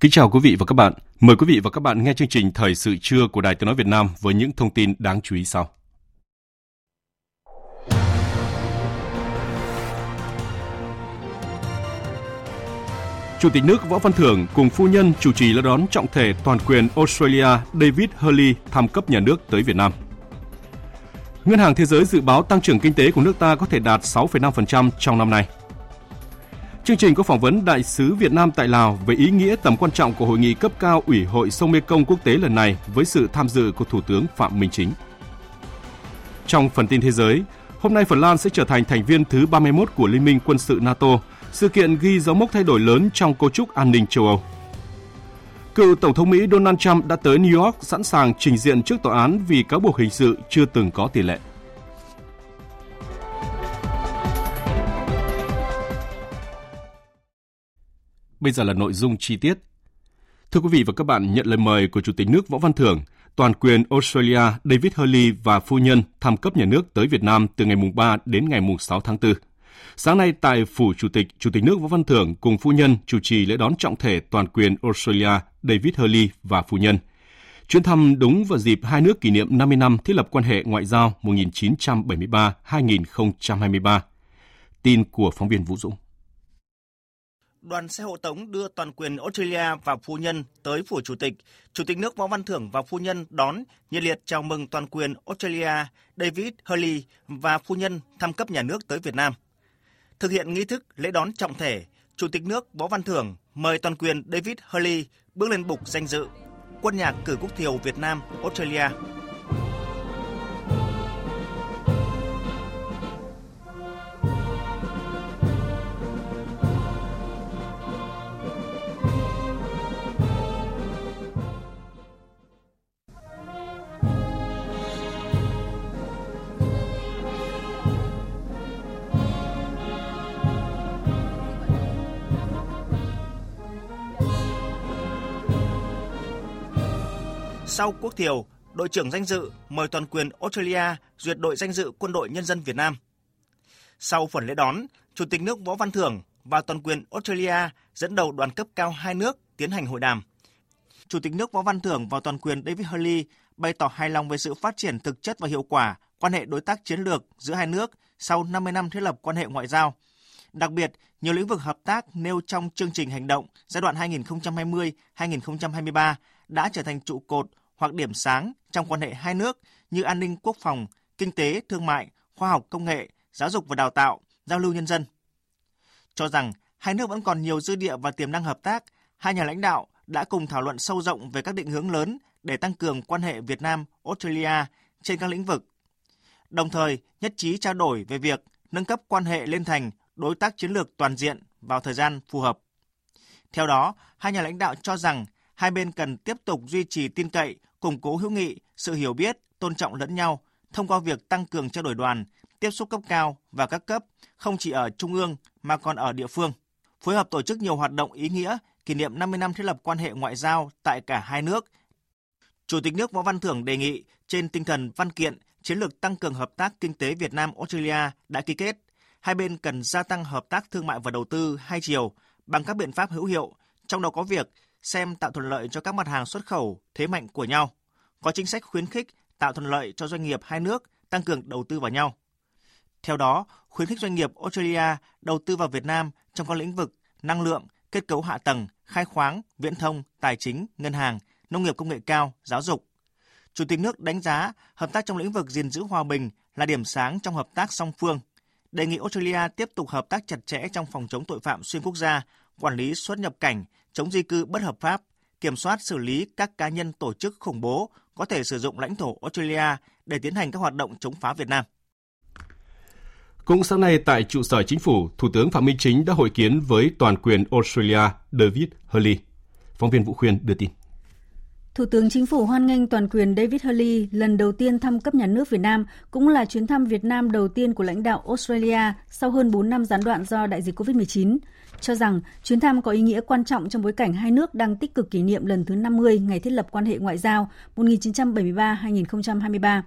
Kính chào quý vị và các bạn. Mời quý vị và các bạn nghe chương trình Thời sự trưa của Đài Tiếng Nói Việt Nam với những thông tin đáng chú ý sau. Chủ tịch nước Võ Văn Thưởng cùng phu nhân chủ trì lễ đón trọng thể toàn quyền Australia David Hurley thăm cấp nhà nước tới Việt Nam. Ngân hàng Thế giới dự báo tăng trưởng kinh tế của nước ta có thể đạt 6,5% trong năm nay. Chương trình có phỏng vấn đại sứ Việt Nam tại Lào về ý nghĩa tầm quan trọng của hội nghị cấp cao Ủy hội sông Mê Công quốc tế lần này với sự tham dự của Thủ tướng Phạm Minh Chính. Trong phần tin thế giới, hôm nay Phần Lan sẽ trở thành thành viên thứ 31 của Liên minh quân sự NATO, sự kiện ghi dấu mốc thay đổi lớn trong cấu trúc an ninh châu Âu. Cựu Tổng thống Mỹ Donald Trump đã tới New York sẵn sàng trình diện trước tòa án vì cáo buộc hình sự chưa từng có tiền lệ. Bây giờ là nội dung chi tiết. Thưa quý vị và các bạn, nhận lời mời của Chủ tịch nước Võ Văn Thưởng, toàn quyền Australia David Hurley và phu nhân thăm cấp nhà nước tới Việt Nam từ ngày mùng 3 đến ngày mùng 6 tháng 4. Sáng nay tại Phủ Chủ tịch, Chủ tịch nước Võ Văn Thưởng cùng phu nhân chủ trì lễ đón trọng thể toàn quyền Australia David Hurley và phu nhân. Chuyến thăm đúng vào dịp hai nước kỷ niệm 50 năm thiết lập quan hệ ngoại giao 1973-2023. Tin của phóng viên Vũ Dũng đoàn xe hộ tống đưa toàn quyền Australia và phu nhân tới phủ chủ tịch. Chủ tịch nước Võ Văn Thưởng và phu nhân đón nhiệt liệt chào mừng toàn quyền Australia David Hurley và phu nhân thăm cấp nhà nước tới Việt Nam. Thực hiện nghi thức lễ đón trọng thể, Chủ tịch nước Võ Văn Thưởng mời toàn quyền David Hurley bước lên bục danh dự quân nhạc cử quốc thiều Việt Nam Australia Sau quốc thiều, đội trưởng danh dự mời toàn quyền Australia duyệt đội danh dự quân đội nhân dân Việt Nam. Sau phần lễ đón, Chủ tịch nước Võ Văn Thưởng và toàn quyền Australia dẫn đầu đoàn cấp cao hai nước tiến hành hội đàm. Chủ tịch nước Võ Văn Thưởng và toàn quyền David Hurley bày tỏ hài lòng về sự phát triển thực chất và hiệu quả quan hệ đối tác chiến lược giữa hai nước sau 50 năm thiết lập quan hệ ngoại giao. Đặc biệt, nhiều lĩnh vực hợp tác nêu trong chương trình hành động giai đoạn 2020-2023 đã trở thành trụ cột hoặc điểm sáng trong quan hệ hai nước như an ninh quốc phòng, kinh tế, thương mại, khoa học công nghệ, giáo dục và đào tạo, giao lưu nhân dân. Cho rằng hai nước vẫn còn nhiều dư địa và tiềm năng hợp tác, hai nhà lãnh đạo đã cùng thảo luận sâu rộng về các định hướng lớn để tăng cường quan hệ Việt Nam Australia trên các lĩnh vực. Đồng thời, nhất trí trao đổi về việc nâng cấp quan hệ lên thành đối tác chiến lược toàn diện vào thời gian phù hợp. Theo đó, hai nhà lãnh đạo cho rằng hai bên cần tiếp tục duy trì tin cậy, củng cố hữu nghị, sự hiểu biết, tôn trọng lẫn nhau thông qua việc tăng cường trao đổi đoàn, tiếp xúc cấp cao và các cấp không chỉ ở trung ương mà còn ở địa phương. Phối hợp tổ chức nhiều hoạt động ý nghĩa kỷ niệm 50 năm thiết lập quan hệ ngoại giao tại cả hai nước. Chủ tịch nước Võ Văn Thưởng đề nghị trên tinh thần văn kiện chiến lược tăng cường hợp tác kinh tế Việt Nam Australia đã ký kết, hai bên cần gia tăng hợp tác thương mại và đầu tư hai chiều bằng các biện pháp hữu hiệu, trong đó có việc xem tạo thuận lợi cho các mặt hàng xuất khẩu thế mạnh của nhau, có chính sách khuyến khích tạo thuận lợi cho doanh nghiệp hai nước tăng cường đầu tư vào nhau. Theo đó, khuyến khích doanh nghiệp Australia đầu tư vào Việt Nam trong các lĩnh vực năng lượng, kết cấu hạ tầng, khai khoáng, viễn thông, tài chính, ngân hàng, nông nghiệp công nghệ cao, giáo dục. Chủ tịch nước đánh giá hợp tác trong lĩnh vực gìn giữ hòa bình là điểm sáng trong hợp tác song phương. đề nghị Australia tiếp tục hợp tác chặt chẽ trong phòng chống tội phạm xuyên quốc gia, quản lý xuất nhập cảnh, chống di cư bất hợp pháp, kiểm soát xử lý các cá nhân tổ chức khủng bố có thể sử dụng lãnh thổ Australia để tiến hành các hoạt động chống phá Việt Nam. Cũng sáng nay tại trụ sở chính phủ, Thủ tướng Phạm Minh Chính đã hội kiến với toàn quyền Australia David Hurley. Phóng viên Vũ Khuyên đưa tin. Thủ tướng Chính phủ hoan nghênh toàn quyền David Hurley lần đầu tiên thăm cấp nhà nước Việt Nam, cũng là chuyến thăm Việt Nam đầu tiên của lãnh đạo Australia sau hơn 4 năm gián đoạn do đại dịch COVID-19, cho rằng chuyến thăm có ý nghĩa quan trọng trong bối cảnh hai nước đang tích cực kỷ niệm lần thứ 50 ngày thiết lập quan hệ ngoại giao 1973-2023.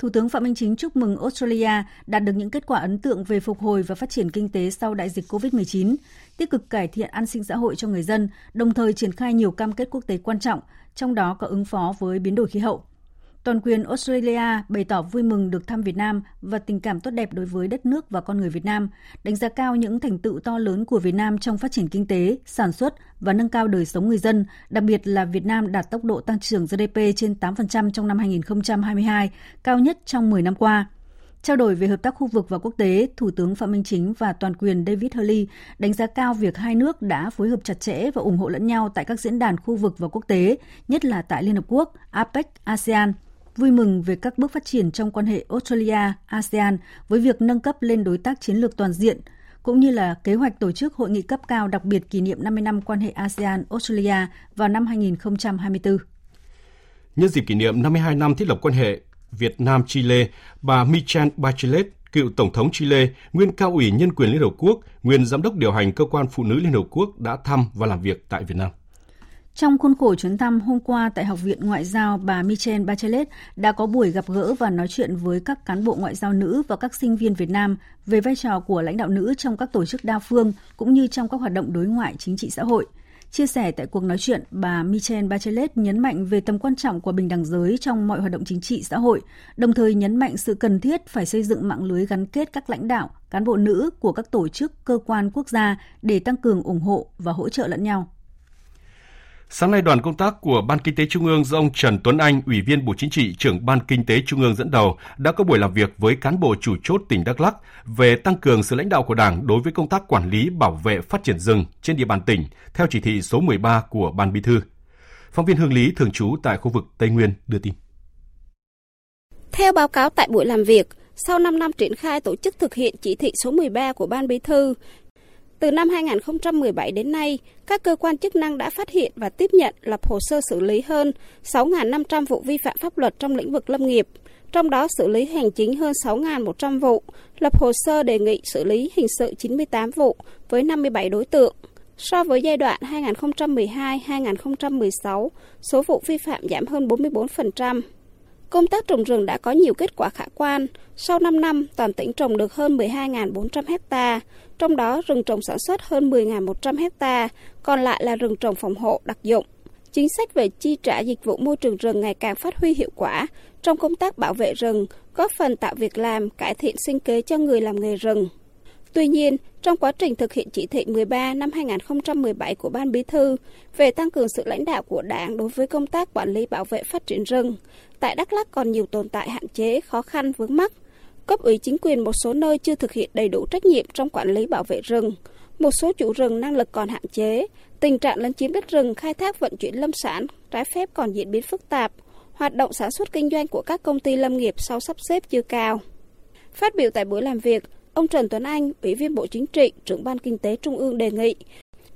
Thủ tướng Phạm Minh Chính chúc mừng Australia đạt được những kết quả ấn tượng về phục hồi và phát triển kinh tế sau đại dịch COVID-19, tích cực cải thiện an sinh xã hội cho người dân, đồng thời triển khai nhiều cam kết quốc tế quan trọng, trong đó có ứng phó với biến đổi khí hậu. Toàn quyền Australia bày tỏ vui mừng được thăm Việt Nam và tình cảm tốt đẹp đối với đất nước và con người Việt Nam, đánh giá cao những thành tựu to lớn của Việt Nam trong phát triển kinh tế, sản xuất và nâng cao đời sống người dân, đặc biệt là Việt Nam đạt tốc độ tăng trưởng GDP trên 8% trong năm 2022, cao nhất trong 10 năm qua. Trao đổi về hợp tác khu vực và quốc tế, Thủ tướng Phạm Minh Chính và toàn quyền David Hurley đánh giá cao việc hai nước đã phối hợp chặt chẽ và ủng hộ lẫn nhau tại các diễn đàn khu vực và quốc tế, nhất là tại Liên Hợp Quốc, APEC, ASEAN – vui mừng về các bước phát triển trong quan hệ Australia-ASEAN với việc nâng cấp lên đối tác chiến lược toàn diện, cũng như là kế hoạch tổ chức hội nghị cấp cao đặc biệt kỷ niệm 50 năm quan hệ ASEAN-Australia vào năm 2024. Nhân dịp kỷ niệm 52 năm thiết lập quan hệ Việt Nam-Chile, bà Michelle Bachelet, cựu Tổng thống Chile, nguyên cao ủy nhân quyền Liên Hợp Quốc, nguyên giám đốc điều hành cơ quan phụ nữ Liên Hợp Quốc đã thăm và làm việc tại Việt Nam. Trong khuôn khổ chuyến thăm hôm qua tại Học viện Ngoại giao, bà Michelle Bachelet đã có buổi gặp gỡ và nói chuyện với các cán bộ ngoại giao nữ và các sinh viên Việt Nam về vai trò của lãnh đạo nữ trong các tổ chức đa phương cũng như trong các hoạt động đối ngoại chính trị xã hội. Chia sẻ tại cuộc nói chuyện, bà Michelle Bachelet nhấn mạnh về tầm quan trọng của bình đẳng giới trong mọi hoạt động chính trị xã hội, đồng thời nhấn mạnh sự cần thiết phải xây dựng mạng lưới gắn kết các lãnh đạo, cán bộ nữ của các tổ chức, cơ quan quốc gia để tăng cường ủng hộ và hỗ trợ lẫn nhau. Sáng nay, đoàn công tác của Ban Kinh tế Trung ương do ông Trần Tuấn Anh, Ủy viên Bộ Chính trị, trưởng Ban Kinh tế Trung ương dẫn đầu, đã có buổi làm việc với cán bộ chủ chốt tỉnh Đắk Lắk về tăng cường sự lãnh đạo của Đảng đối với công tác quản lý bảo vệ phát triển rừng trên địa bàn tỉnh theo chỉ thị số 13 của Ban Bí thư. Phóng viên Hương Lý thường trú tại khu vực Tây Nguyên đưa tin. Theo báo cáo tại buổi làm việc, sau 5 năm triển khai tổ chức thực hiện chỉ thị số 13 của Ban Bí thư, từ năm 2017 đến nay, các cơ quan chức năng đã phát hiện và tiếp nhận lập hồ sơ xử lý hơn 6.500 vụ vi phạm pháp luật trong lĩnh vực lâm nghiệp, trong đó xử lý hành chính hơn 6.100 vụ, lập hồ sơ đề nghị xử lý hình sự 98 vụ với 57 đối tượng. So với giai đoạn 2012-2016, số vụ vi phạm giảm hơn 44%. Công tác trồng rừng đã có nhiều kết quả khả quan. Sau 5 năm, toàn tỉnh trồng được hơn 12.400 hecta, trong đó rừng trồng sản xuất hơn 10.100 hecta, còn lại là rừng trồng phòng hộ đặc dụng. Chính sách về chi trả dịch vụ môi trường rừng ngày càng phát huy hiệu quả trong công tác bảo vệ rừng, góp phần tạo việc làm, cải thiện sinh kế cho người làm nghề rừng. Tuy nhiên, trong quá trình thực hiện chỉ thị 13 năm 2017 của Ban Bí thư về tăng cường sự lãnh đạo của Đảng đối với công tác quản lý bảo vệ phát triển rừng, tại Đắk Lắk còn nhiều tồn tại hạn chế, khó khăn vướng mắc. Cấp ủy chính quyền một số nơi chưa thực hiện đầy đủ trách nhiệm trong quản lý bảo vệ rừng. Một số chủ rừng năng lực còn hạn chế, tình trạng lấn chiếm đất rừng, khai thác vận chuyển lâm sản trái phép còn diễn biến phức tạp, hoạt động sản xuất kinh doanh của các công ty lâm nghiệp sau sắp xếp chưa cao. Phát biểu tại buổi làm việc, ông Trần Tuấn Anh, Ủy viên Bộ Chính trị, trưởng ban Kinh tế Trung ương đề nghị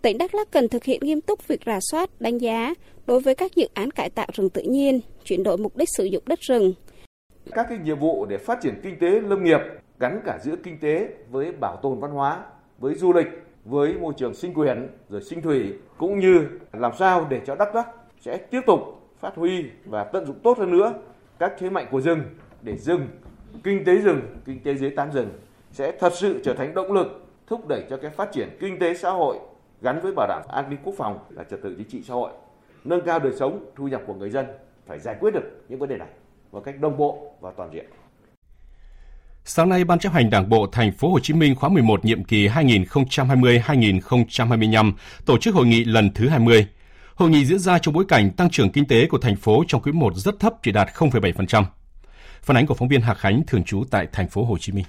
tỉnh Đắk Lắk cần thực hiện nghiêm túc việc rà soát, đánh giá đối với các dự án cải tạo rừng tự nhiên, chuyển đổi mục đích sử dụng đất rừng. Các cái nhiệm vụ để phát triển kinh tế lâm nghiệp gắn cả giữa kinh tế với bảo tồn văn hóa, với du lịch, với môi trường sinh quyền, rồi sinh thủy cũng như làm sao để cho Đắk Lắk sẽ tiếp tục phát huy và tận dụng tốt hơn nữa các thế mạnh của rừng để rừng, kinh tế rừng, kinh tế dưới tán rừng sẽ thật sự trở thành động lực thúc đẩy cho cái phát triển kinh tế xã hội gắn với bảo đảm an ninh quốc phòng là trật tự chính trị xã hội, nâng cao đời sống, thu nhập của người dân phải giải quyết được những vấn đề này một cách đồng bộ và toàn diện. Sáng nay, Ban chấp hành Đảng bộ Thành phố Hồ Chí Minh khóa 11 nhiệm kỳ 2020-2025 tổ chức hội nghị lần thứ 20. Hội nghị diễn ra trong bối cảnh tăng trưởng kinh tế của thành phố trong quý 1 rất thấp chỉ đạt 0,7%. Phản ánh của phóng viên Hà Khánh thường trú tại thành phố Hồ Chí Minh.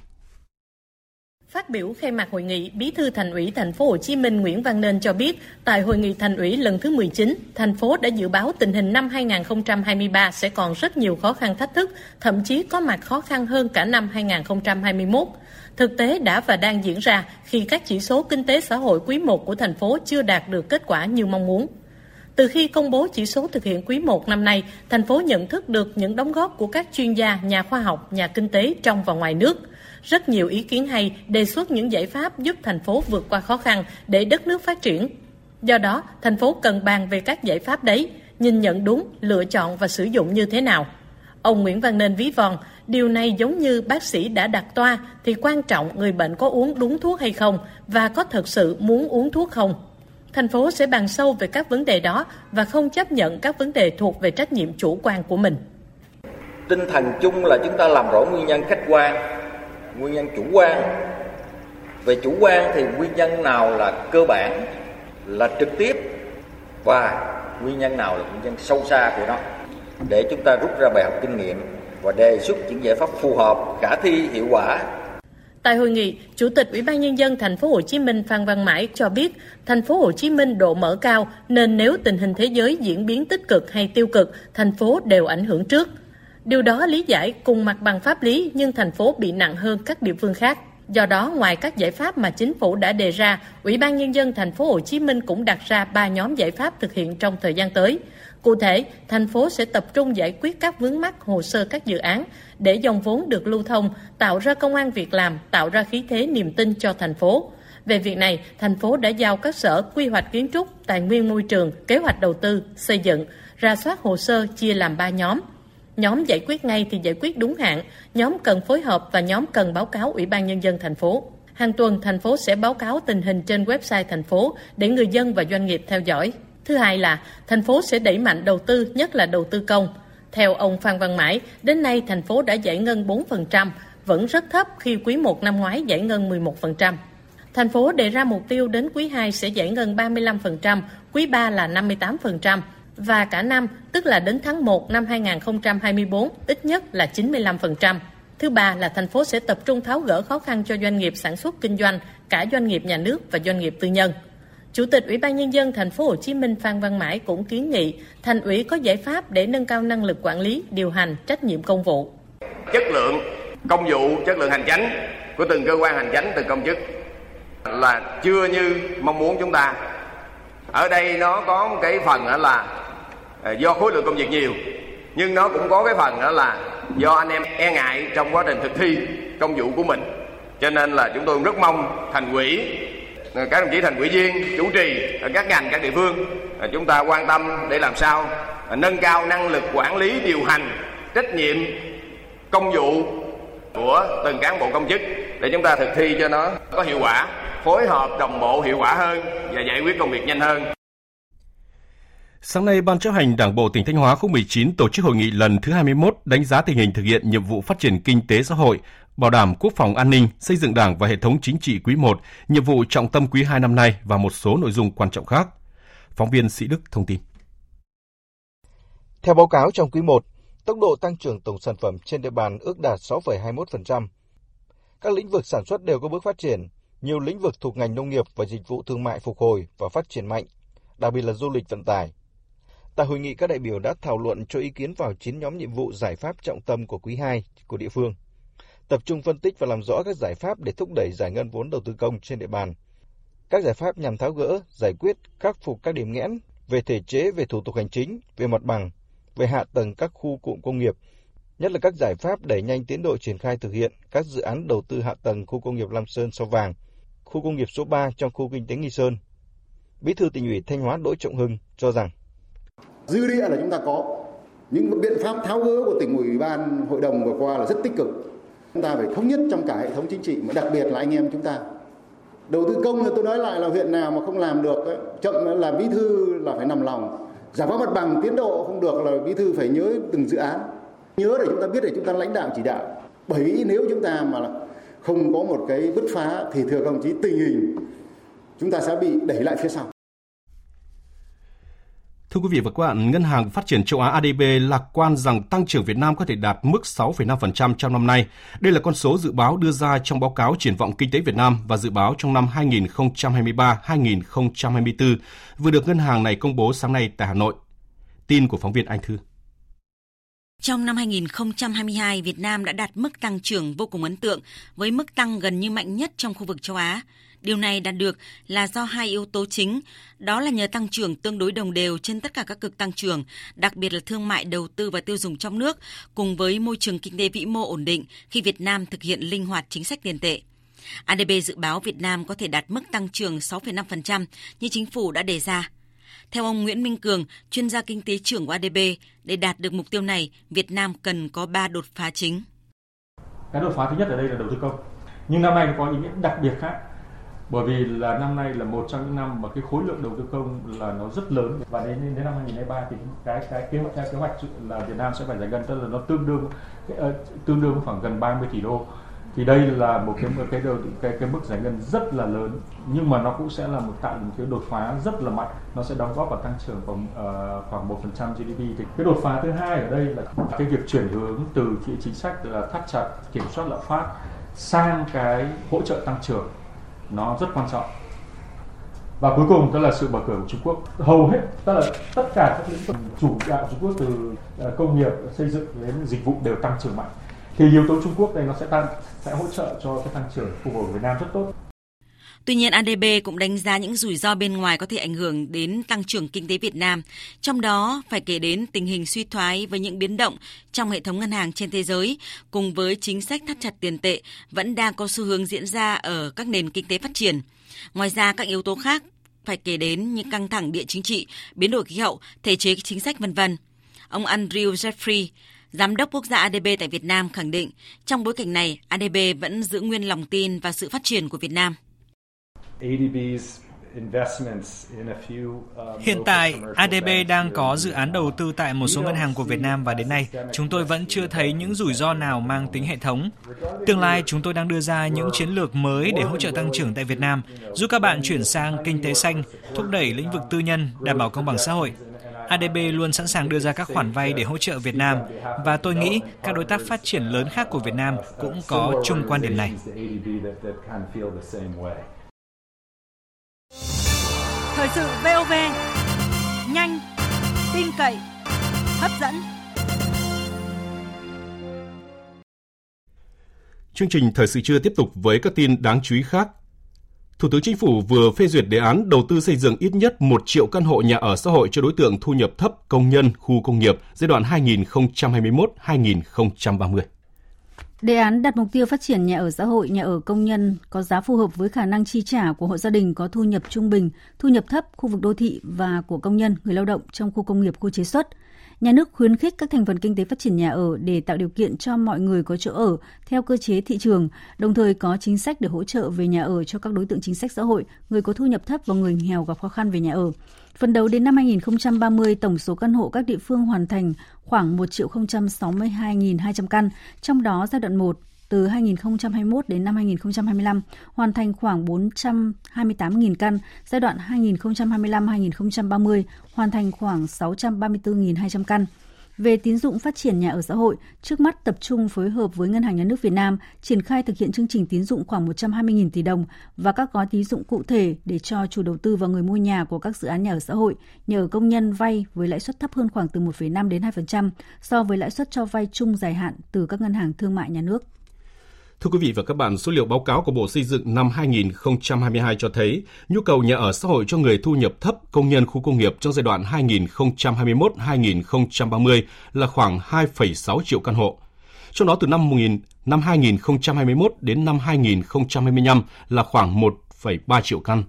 Phát biểu khai mạc hội nghị, Bí thư Thành ủy Thành phố Hồ Chí Minh Nguyễn Văn Nên cho biết, tại hội nghị Thành ủy lần thứ 19, thành phố đã dự báo tình hình năm 2023 sẽ còn rất nhiều khó khăn thách thức, thậm chí có mặt khó khăn hơn cả năm 2021. Thực tế đã và đang diễn ra khi các chỉ số kinh tế xã hội quý 1 của thành phố chưa đạt được kết quả như mong muốn. Từ khi công bố chỉ số thực hiện quý 1 năm nay, thành phố nhận thức được những đóng góp của các chuyên gia, nhà khoa học, nhà kinh tế trong và ngoài nước – rất nhiều ý kiến hay đề xuất những giải pháp giúp thành phố vượt qua khó khăn để đất nước phát triển. Do đó, thành phố cần bàn về các giải pháp đấy, nhìn nhận đúng, lựa chọn và sử dụng như thế nào. Ông Nguyễn Văn Nên ví von, điều này giống như bác sĩ đã đặt toa thì quan trọng người bệnh có uống đúng thuốc hay không và có thật sự muốn uống thuốc không. Thành phố sẽ bàn sâu về các vấn đề đó và không chấp nhận các vấn đề thuộc về trách nhiệm chủ quan của mình. Tinh thần chung là chúng ta làm rõ nguyên nhân khách quan nguyên nhân chủ quan. Về chủ quan thì nguyên nhân nào là cơ bản là trực tiếp và nguyên nhân nào là nguyên nhân sâu xa của nó? Để chúng ta rút ra bài học kinh nghiệm và đề xuất những giải pháp phù hợp khả thi hiệu quả. Tại hội nghị, Chủ tịch Ủy ban nhân dân thành phố Hồ Chí Minh Phan Văn Mãi cho biết, thành phố Hồ Chí Minh độ mở cao nên nếu tình hình thế giới diễn biến tích cực hay tiêu cực, thành phố đều ảnh hưởng trước. Điều đó lý giải cùng mặt bằng pháp lý nhưng thành phố bị nặng hơn các địa phương khác. Do đó, ngoài các giải pháp mà chính phủ đã đề ra, Ủy ban nhân dân thành phố Hồ Chí Minh cũng đặt ra ba nhóm giải pháp thực hiện trong thời gian tới. Cụ thể, thành phố sẽ tập trung giải quyết các vướng mắc hồ sơ các dự án để dòng vốn được lưu thông, tạo ra công an việc làm, tạo ra khí thế niềm tin cho thành phố. Về việc này, thành phố đã giao các sở quy hoạch kiến trúc, tài nguyên môi trường, kế hoạch đầu tư, xây dựng, ra soát hồ sơ chia làm ba nhóm – Nhóm giải quyết ngay thì giải quyết đúng hạn, nhóm cần phối hợp và nhóm cần báo cáo Ủy ban Nhân dân thành phố. Hàng tuần, thành phố sẽ báo cáo tình hình trên website thành phố để người dân và doanh nghiệp theo dõi. Thứ hai là, thành phố sẽ đẩy mạnh đầu tư, nhất là đầu tư công. Theo ông Phan Văn Mãi, đến nay thành phố đã giải ngân 4%, vẫn rất thấp khi quý 1 năm ngoái giải ngân 11%. Thành phố đề ra mục tiêu đến quý 2 sẽ giải ngân 35%, quý 3 là 58%, và cả năm, tức là đến tháng 1 năm 2024, ít nhất là 95%. Thứ ba là thành phố sẽ tập trung tháo gỡ khó khăn cho doanh nghiệp sản xuất kinh doanh, cả doanh nghiệp nhà nước và doanh nghiệp tư nhân. Chủ tịch Ủy ban nhân dân thành phố Hồ Chí Minh Phan Văn Mãi cũng kiến nghị thành ủy có giải pháp để nâng cao năng lực quản lý, điều hành, trách nhiệm công vụ. Chất lượng công vụ, chất lượng hành chánh của từng cơ quan hành chánh, từng công chức là chưa như mong muốn chúng ta. Ở đây nó có một cái phần là Ờ, do khối lượng công việc nhiều, nhưng nó cũng có cái phần đó là do anh em e ngại trong quá trình thực thi công vụ của mình. Cho nên là chúng tôi rất mong thành quỹ ờ, các đồng chí thành quỹ viên, chủ trì ở các ngành, các địa phương ờ, chúng ta quan tâm để làm sao nâng cao năng lực quản lý, điều hành, trách nhiệm công vụ của từng cán bộ công chức để chúng ta thực thi cho nó có hiệu quả, phối hợp đồng bộ hiệu quả hơn và giải quyết công việc nhanh hơn. Sáng nay, Ban chấp hành Đảng bộ tỉnh Thanh Hóa khóa 19 tổ chức hội nghị lần thứ 21 đánh giá tình hình thực hiện nhiệm vụ phát triển kinh tế xã hội, bảo đảm quốc phòng an ninh, xây dựng Đảng và hệ thống chính trị quý 1, nhiệm vụ trọng tâm quý 2 năm nay và một số nội dung quan trọng khác. Phóng viên Sĩ Đức thông tin. Theo báo cáo trong quý 1, tốc độ tăng trưởng tổng sản phẩm trên địa bàn ước đạt 6,21%. Các lĩnh vực sản xuất đều có bước phát triển, nhiều lĩnh vực thuộc ngành nông nghiệp và dịch vụ thương mại phục hồi và phát triển mạnh, đặc biệt là du lịch vận tải, Tại hội nghị, các đại biểu đã thảo luận cho ý kiến vào 9 nhóm nhiệm vụ giải pháp trọng tâm của quý 2 của địa phương, tập trung phân tích và làm rõ các giải pháp để thúc đẩy giải ngân vốn đầu tư công trên địa bàn. Các giải pháp nhằm tháo gỡ, giải quyết, khắc phục các điểm nghẽn về thể chế, về thủ tục hành chính, về mặt bằng, về hạ tầng các khu cụm công nghiệp, nhất là các giải pháp đẩy nhanh tiến độ triển khai thực hiện các dự án đầu tư hạ tầng khu công nghiệp Lam Sơn Sao Vàng, khu công nghiệp số 3 trong khu kinh tế Nghi Sơn. Bí thư tỉnh ủy Thanh Hóa Đỗ Trọng Hưng cho rằng dư địa là chúng ta có. Những biện pháp tháo gỡ của tỉnh ủy ban hội đồng vừa qua là rất tích cực. Chúng ta phải thống nhất trong cả hệ thống chính trị mà đặc biệt là anh em chúng ta. Đầu tư công thì tôi nói lại là huyện nào mà không làm được ấy, chậm là bí thư là phải nằm lòng. Giải phóng mặt bằng tiến độ không được là bí thư phải nhớ từng dự án. Nhớ để chúng ta biết để chúng ta lãnh đạo chỉ đạo. Bởi vì nếu chúng ta mà không có một cái bứt phá thì thưa các đồng chí tình hình chúng ta sẽ bị đẩy lại phía sau. Thưa quý vị và các bạn, Ngân hàng Phát triển châu Á ADB lạc quan rằng tăng trưởng Việt Nam có thể đạt mức 6,5% trong năm nay. Đây là con số dự báo đưa ra trong báo cáo triển vọng kinh tế Việt Nam và dự báo trong năm 2023-2024 vừa được ngân hàng này công bố sáng nay tại Hà Nội. Tin của phóng viên Anh Thư. Trong năm 2022, Việt Nam đã đạt mức tăng trưởng vô cùng ấn tượng với mức tăng gần như mạnh nhất trong khu vực châu Á. Điều này đạt được là do hai yếu tố chính, đó là nhờ tăng trưởng tương đối đồng đều trên tất cả các cực tăng trưởng, đặc biệt là thương mại đầu tư và tiêu dùng trong nước, cùng với môi trường kinh tế vĩ mô ổn định khi Việt Nam thực hiện linh hoạt chính sách tiền tệ. ADB dự báo Việt Nam có thể đạt mức tăng trưởng 6,5% như chính phủ đã đề ra. Theo ông Nguyễn Minh Cường, chuyên gia kinh tế trưởng của ADB, để đạt được mục tiêu này, Việt Nam cần có 3 đột phá chính. Cái đột phá thứ nhất ở đây là đầu tư công. Nhưng năm nay có ý nghĩa đặc biệt khác bởi vì là năm nay là một trong những năm mà cái khối lượng đầu tư công là nó rất lớn. Và đến đến năm 2023 thì cái cái kế hoạch kế hoạch là Việt Nam sẽ phải giải ngân tức là nó tương đương ờ, tương đương khoảng gần 30 tỷ đô. Thì đây là một cái cái cái cái, cái mức giải ngân rất là lớn. Nhưng mà nó cũng sẽ là một tạo một cái đột phá rất là mạnh. Nó sẽ đóng góp vào tăng trưởng khoảng uh, khoảng một phần trăm GDP thì cái đột phá thứ hai ở đây là cái việc chuyển hướng từ chính sách là thắt chặt kiểm soát lạm phát sang cái hỗ trợ tăng trưởng nó rất quan trọng. Và cuối cùng đó là sự mở cửa của Trung Quốc. Hầu hết, tức là tất cả các lĩnh vực chủ đạo Trung Quốc từ ờ, công nghiệp, xây dựng đến dịch vụ đều tăng trưởng mạnh. Thì yếu tố Trung Quốc đây nó sẽ tăng, sẽ hỗ trợ cho cái tăng trưởng phục hồi Việt Nam rất tốt. Tuy nhiên, ADB cũng đánh giá những rủi ro bên ngoài có thể ảnh hưởng đến tăng trưởng kinh tế Việt Nam, trong đó phải kể đến tình hình suy thoái với những biến động trong hệ thống ngân hàng trên thế giới, cùng với chính sách thắt chặt tiền tệ vẫn đang có xu hướng diễn ra ở các nền kinh tế phát triển. Ngoài ra, các yếu tố khác phải kể đến như căng thẳng địa chính trị, biến đổi khí hậu, thể chế chính sách vân vân. Ông Andrew Jeffrey, Giám đốc quốc gia ADB tại Việt Nam khẳng định, trong bối cảnh này, ADB vẫn giữ nguyên lòng tin và sự phát triển của Việt Nam. Hiện tại, ADB đang có dự án đầu tư tại một số ngân hàng của Việt Nam và đến nay, chúng tôi vẫn chưa thấy những rủi ro nào mang tính hệ thống. Tương lai, chúng tôi đang đưa ra những chiến lược mới để hỗ trợ tăng trưởng tại Việt Nam, giúp các bạn chuyển sang kinh tế xanh, thúc đẩy lĩnh vực tư nhân, đảm bảo công bằng xã hội. ADB luôn sẵn sàng đưa ra các khoản vay để hỗ trợ Việt Nam và tôi nghĩ các đối tác phát triển lớn khác của Việt Nam cũng có chung quan điểm này. Thời sự VOV nhanh, tin cậy, hấp dẫn. Chương trình thời sự trưa tiếp tục với các tin đáng chú ý khác. Thủ tướng Chính phủ vừa phê duyệt đề án đầu tư xây dựng ít nhất 1 triệu căn hộ nhà ở xã hội cho đối tượng thu nhập thấp công nhân khu công nghiệp giai đoạn 2021-2030. Đề án đặt mục tiêu phát triển nhà ở xã hội, nhà ở công nhân có giá phù hợp với khả năng chi trả của hộ gia đình có thu nhập trung bình, thu nhập thấp, khu vực đô thị và của công nhân, người lao động trong khu công nghiệp, khu chế xuất. Nhà nước khuyến khích các thành phần kinh tế phát triển nhà ở để tạo điều kiện cho mọi người có chỗ ở theo cơ chế thị trường, đồng thời có chính sách để hỗ trợ về nhà ở cho các đối tượng chính sách xã hội, người có thu nhập thấp và người nghèo gặp khó khăn về nhà ở. Phần đầu đến năm 2030, tổng số căn hộ các địa phương hoàn thành khoảng 1 triệu 062.200 căn, trong đó giai đoạn 1 từ 2021 đến năm 2025 hoàn thành khoảng 428.000 căn, giai đoạn 2025-2030 hoàn thành khoảng 634.200 căn. Về tín dụng phát triển nhà ở xã hội, trước mắt tập trung phối hợp với Ngân hàng Nhà nước Việt Nam triển khai thực hiện chương trình tín dụng khoảng 120.000 tỷ đồng và các gói tín dụng cụ thể để cho chủ đầu tư và người mua nhà của các dự án nhà ở xã hội, nhà ở công nhân vay với lãi suất thấp hơn khoảng từ 1,5 đến 2% so với lãi suất cho vay chung dài hạn từ các ngân hàng thương mại nhà nước. Thưa quý vị và các bạn, số liệu báo cáo của Bộ Xây dựng năm 2022 cho thấy nhu cầu nhà ở xã hội cho người thu nhập thấp công nhân khu công nghiệp trong giai đoạn 2021-2030 là khoảng 2,6 triệu căn hộ. Trong đó từ năm 1000, năm 2021 đến năm 2025 là khoảng 1,3 triệu căn.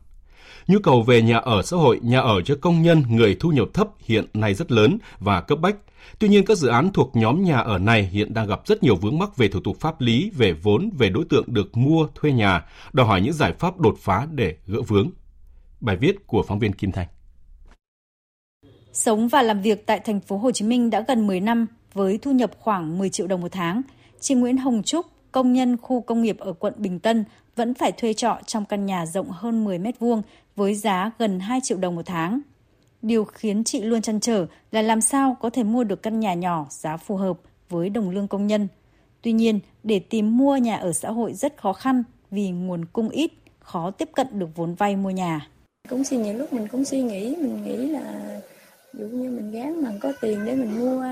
Nhu cầu về nhà ở xã hội, nhà ở cho công nhân người thu nhập thấp hiện nay rất lớn và cấp bách Tuy nhiên, các dự án thuộc nhóm nhà ở này hiện đang gặp rất nhiều vướng mắc về thủ tục pháp lý, về vốn, về đối tượng được mua, thuê nhà, đòi hỏi những giải pháp đột phá để gỡ vướng. Bài viết của phóng viên Kim Thanh. Sống và làm việc tại thành phố Hồ Chí Minh đã gần 10 năm với thu nhập khoảng 10 triệu đồng một tháng. Chị Nguyễn Hồng Trúc, công nhân khu công nghiệp ở quận Bình Tân vẫn phải thuê trọ trong căn nhà rộng hơn 10 mét vuông với giá gần 2 triệu đồng một tháng. Điều khiến chị luôn chăn trở là làm sao có thể mua được căn nhà nhỏ giá phù hợp với đồng lương công nhân. Tuy nhiên, để tìm mua nhà ở xã hội rất khó khăn vì nguồn cung ít, khó tiếp cận được vốn vay mua nhà. Cũng suy nghĩ lúc mình cũng suy nghĩ, mình nghĩ là dụ như mình gán mà có tiền để mình mua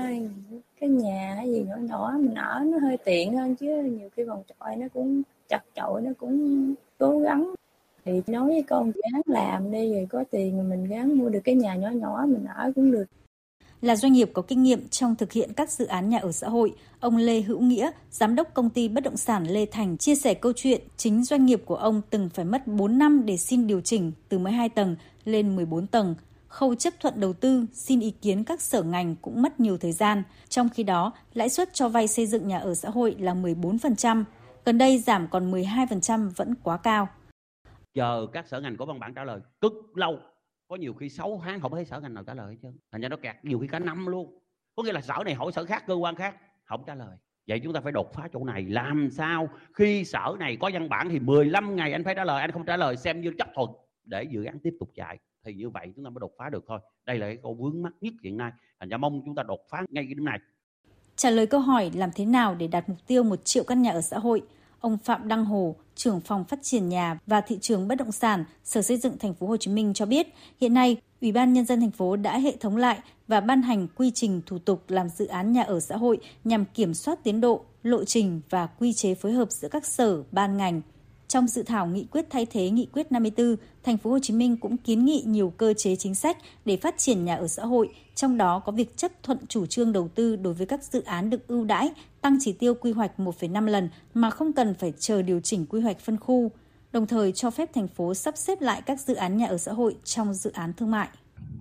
cái nhà hay gì nhỏ nhỏ mình ở nó hơi tiện hơn chứ nhiều khi phòng trọ nó cũng chặt chội nó cũng cố gắng thì nói với con gắng làm đi rồi có tiền rồi mình gắng mua được cái nhà nhỏ nhỏ mình ở cũng được là doanh nghiệp có kinh nghiệm trong thực hiện các dự án nhà ở xã hội, ông Lê Hữu Nghĩa, giám đốc công ty bất động sản Lê Thành chia sẻ câu chuyện chính doanh nghiệp của ông từng phải mất 4 năm để xin điều chỉnh từ 12 tầng lên 14 tầng. Khâu chấp thuận đầu tư, xin ý kiến các sở ngành cũng mất nhiều thời gian. Trong khi đó, lãi suất cho vay xây dựng nhà ở xã hội là 14%, gần đây giảm còn 12% vẫn quá cao chờ các sở ngành có văn bản trả lời cực lâu. Có nhiều khi 6 tháng không thấy sở ngành nào trả lời hết trơn. Thành ra nó kẹt nhiều khi cả năm luôn. Có nghĩa là sở này hỏi sở khác, cơ quan khác, không trả lời. Vậy chúng ta phải đột phá chỗ này. Làm sao khi sở này có văn bản thì 15 ngày anh phải trả lời, anh không trả lời, xem như chấp thuận. Để dự án tiếp tục chạy. Thì như vậy chúng ta mới đột phá được thôi. Đây là cái câu vướng mắt nhất hiện nay. Thành ra mong chúng ta đột phá ngay cái điểm này. Trả lời câu hỏi làm thế nào để đạt mục tiêu một triệu căn nhà ở xã hội? Ông Phạm Đăng Hồ, trưởng phòng phát triển nhà và thị trường bất động sản, Sở Xây dựng thành phố Hồ Chí Minh cho biết, hiện nay Ủy ban nhân dân thành phố đã hệ thống lại và ban hành quy trình thủ tục làm dự án nhà ở xã hội nhằm kiểm soát tiến độ, lộ trình và quy chế phối hợp giữa các sở, ban ngành. Trong dự thảo nghị quyết thay thế nghị quyết 54, thành phố Hồ Chí Minh cũng kiến nghị nhiều cơ chế chính sách để phát triển nhà ở xã hội, trong đó có việc chấp thuận chủ trương đầu tư đối với các dự án được ưu đãi, tăng chỉ tiêu quy hoạch 1,5 lần mà không cần phải chờ điều chỉnh quy hoạch phân khu, đồng thời cho phép thành phố sắp xếp lại các dự án nhà ở xã hội trong dự án thương mại.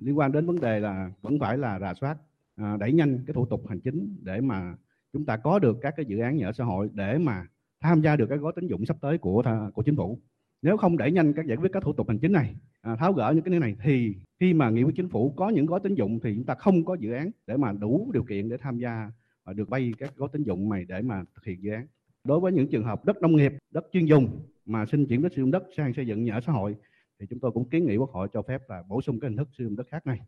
Liên quan đến vấn đề là vẫn phải là rà soát, à, đẩy nhanh cái thủ tục hành chính để mà chúng ta có được các cái dự án nhà ở xã hội để mà tham gia được cái gói tín dụng sắp tới của của chính phủ. Nếu không đẩy nhanh các giải quyết các thủ tục hành chính này à, tháo gỡ những cái này thì khi mà nghị quyết chính phủ có những gói tín dụng thì chúng ta không có dự án để mà đủ điều kiện để tham gia và được vay các gói tín dụng này để mà thực hiện dự án. Đối với những trường hợp đất nông nghiệp đất chuyên dùng mà xin chuyển đất sử dụng đất sang xây dựng nhà ở xã hội thì chúng tôi cũng kiến nghị quốc hội cho phép là bổ sung cái hình thức sử dụng đất khác này.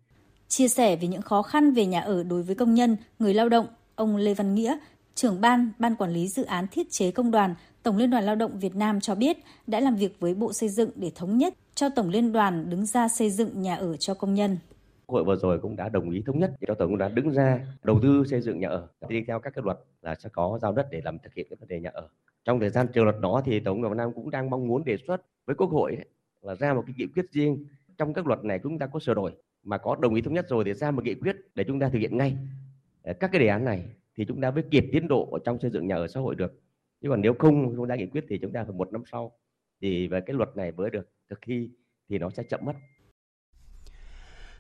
Chia sẻ về những khó khăn về nhà ở đối với công nhân người lao động ông Lê Văn Nghĩa trưởng ban, ban quản lý dự án thiết chế công đoàn, Tổng Liên đoàn Lao động Việt Nam cho biết đã làm việc với Bộ Xây dựng để thống nhất cho Tổng Liên đoàn đứng ra xây dựng nhà ở cho công nhân. Hội vừa rồi cũng đã đồng ý thống nhất cho Tổng Liên đoàn đứng ra đầu tư xây dựng nhà ở. Đi theo các cái luật là sẽ có giao đất để làm thực hiện cái vấn đề nhà ở. Trong thời gian chờ luật đó thì Tổng Liên đoàn Việt Nam cũng đang mong muốn đề xuất với Quốc hội là ra một cái nghị quyết riêng trong các luật này chúng ta có sửa đổi mà có đồng ý thống nhất rồi thì ra một nghị quyết để chúng ta thực hiện ngay các cái đề án này thì chúng ta mới kịp tiến độ ở trong xây dựng nhà ở xã hội được. Chứ còn nếu không chúng ta nghị quyết thì chúng ta phải một năm sau. Thì về cái luật này mới được thực thi thì nó sẽ chậm mất.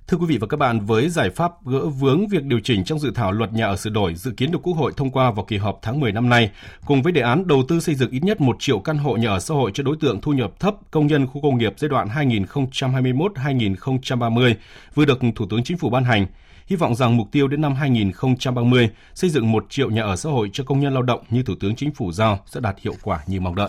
Thưa quý vị và các bạn, với giải pháp gỡ vướng việc điều chỉnh trong dự thảo luật nhà ở sửa đổi dự kiến được Quốc hội thông qua vào kỳ họp tháng 10 năm nay, cùng với đề án đầu tư xây dựng ít nhất 1 triệu căn hộ nhà ở xã hội cho đối tượng thu nhập thấp công nhân khu công nghiệp giai đoạn 2021-2030 vừa được Thủ tướng Chính phủ ban hành, hy vọng rằng mục tiêu đến năm 2030 xây dựng 1 triệu nhà ở xã hội cho công nhân lao động như Thủ tướng Chính phủ giao sẽ đạt hiệu quả như mong đợi.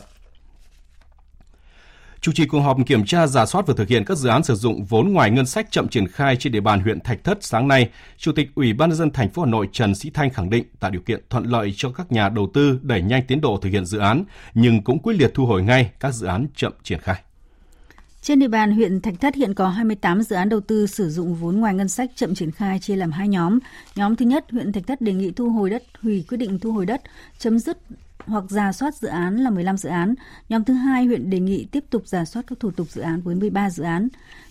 Chủ trì cuộc họp kiểm tra giả soát và thực hiện các dự án sử dụng vốn ngoài ngân sách chậm triển khai trên địa bàn huyện Thạch Thất sáng nay, Chủ tịch Ủy ban nhân dân thành phố Hà Nội Trần Sĩ Thanh khẳng định tạo điều kiện thuận lợi cho các nhà đầu tư đẩy nhanh tiến độ thực hiện dự án, nhưng cũng quyết liệt thu hồi ngay các dự án chậm triển khai. Trên địa bàn huyện Thạch Thất hiện có 28 dự án đầu tư sử dụng vốn ngoài ngân sách chậm triển khai chia làm hai nhóm. Nhóm thứ nhất, huyện Thạch Thất đề nghị thu hồi đất, hủy quyết định thu hồi đất, chấm dứt hoặc giả soát dự án là 15 dự án. Nhóm thứ hai, huyện đề nghị tiếp tục giả soát các thủ tục dự án với 13 dự án.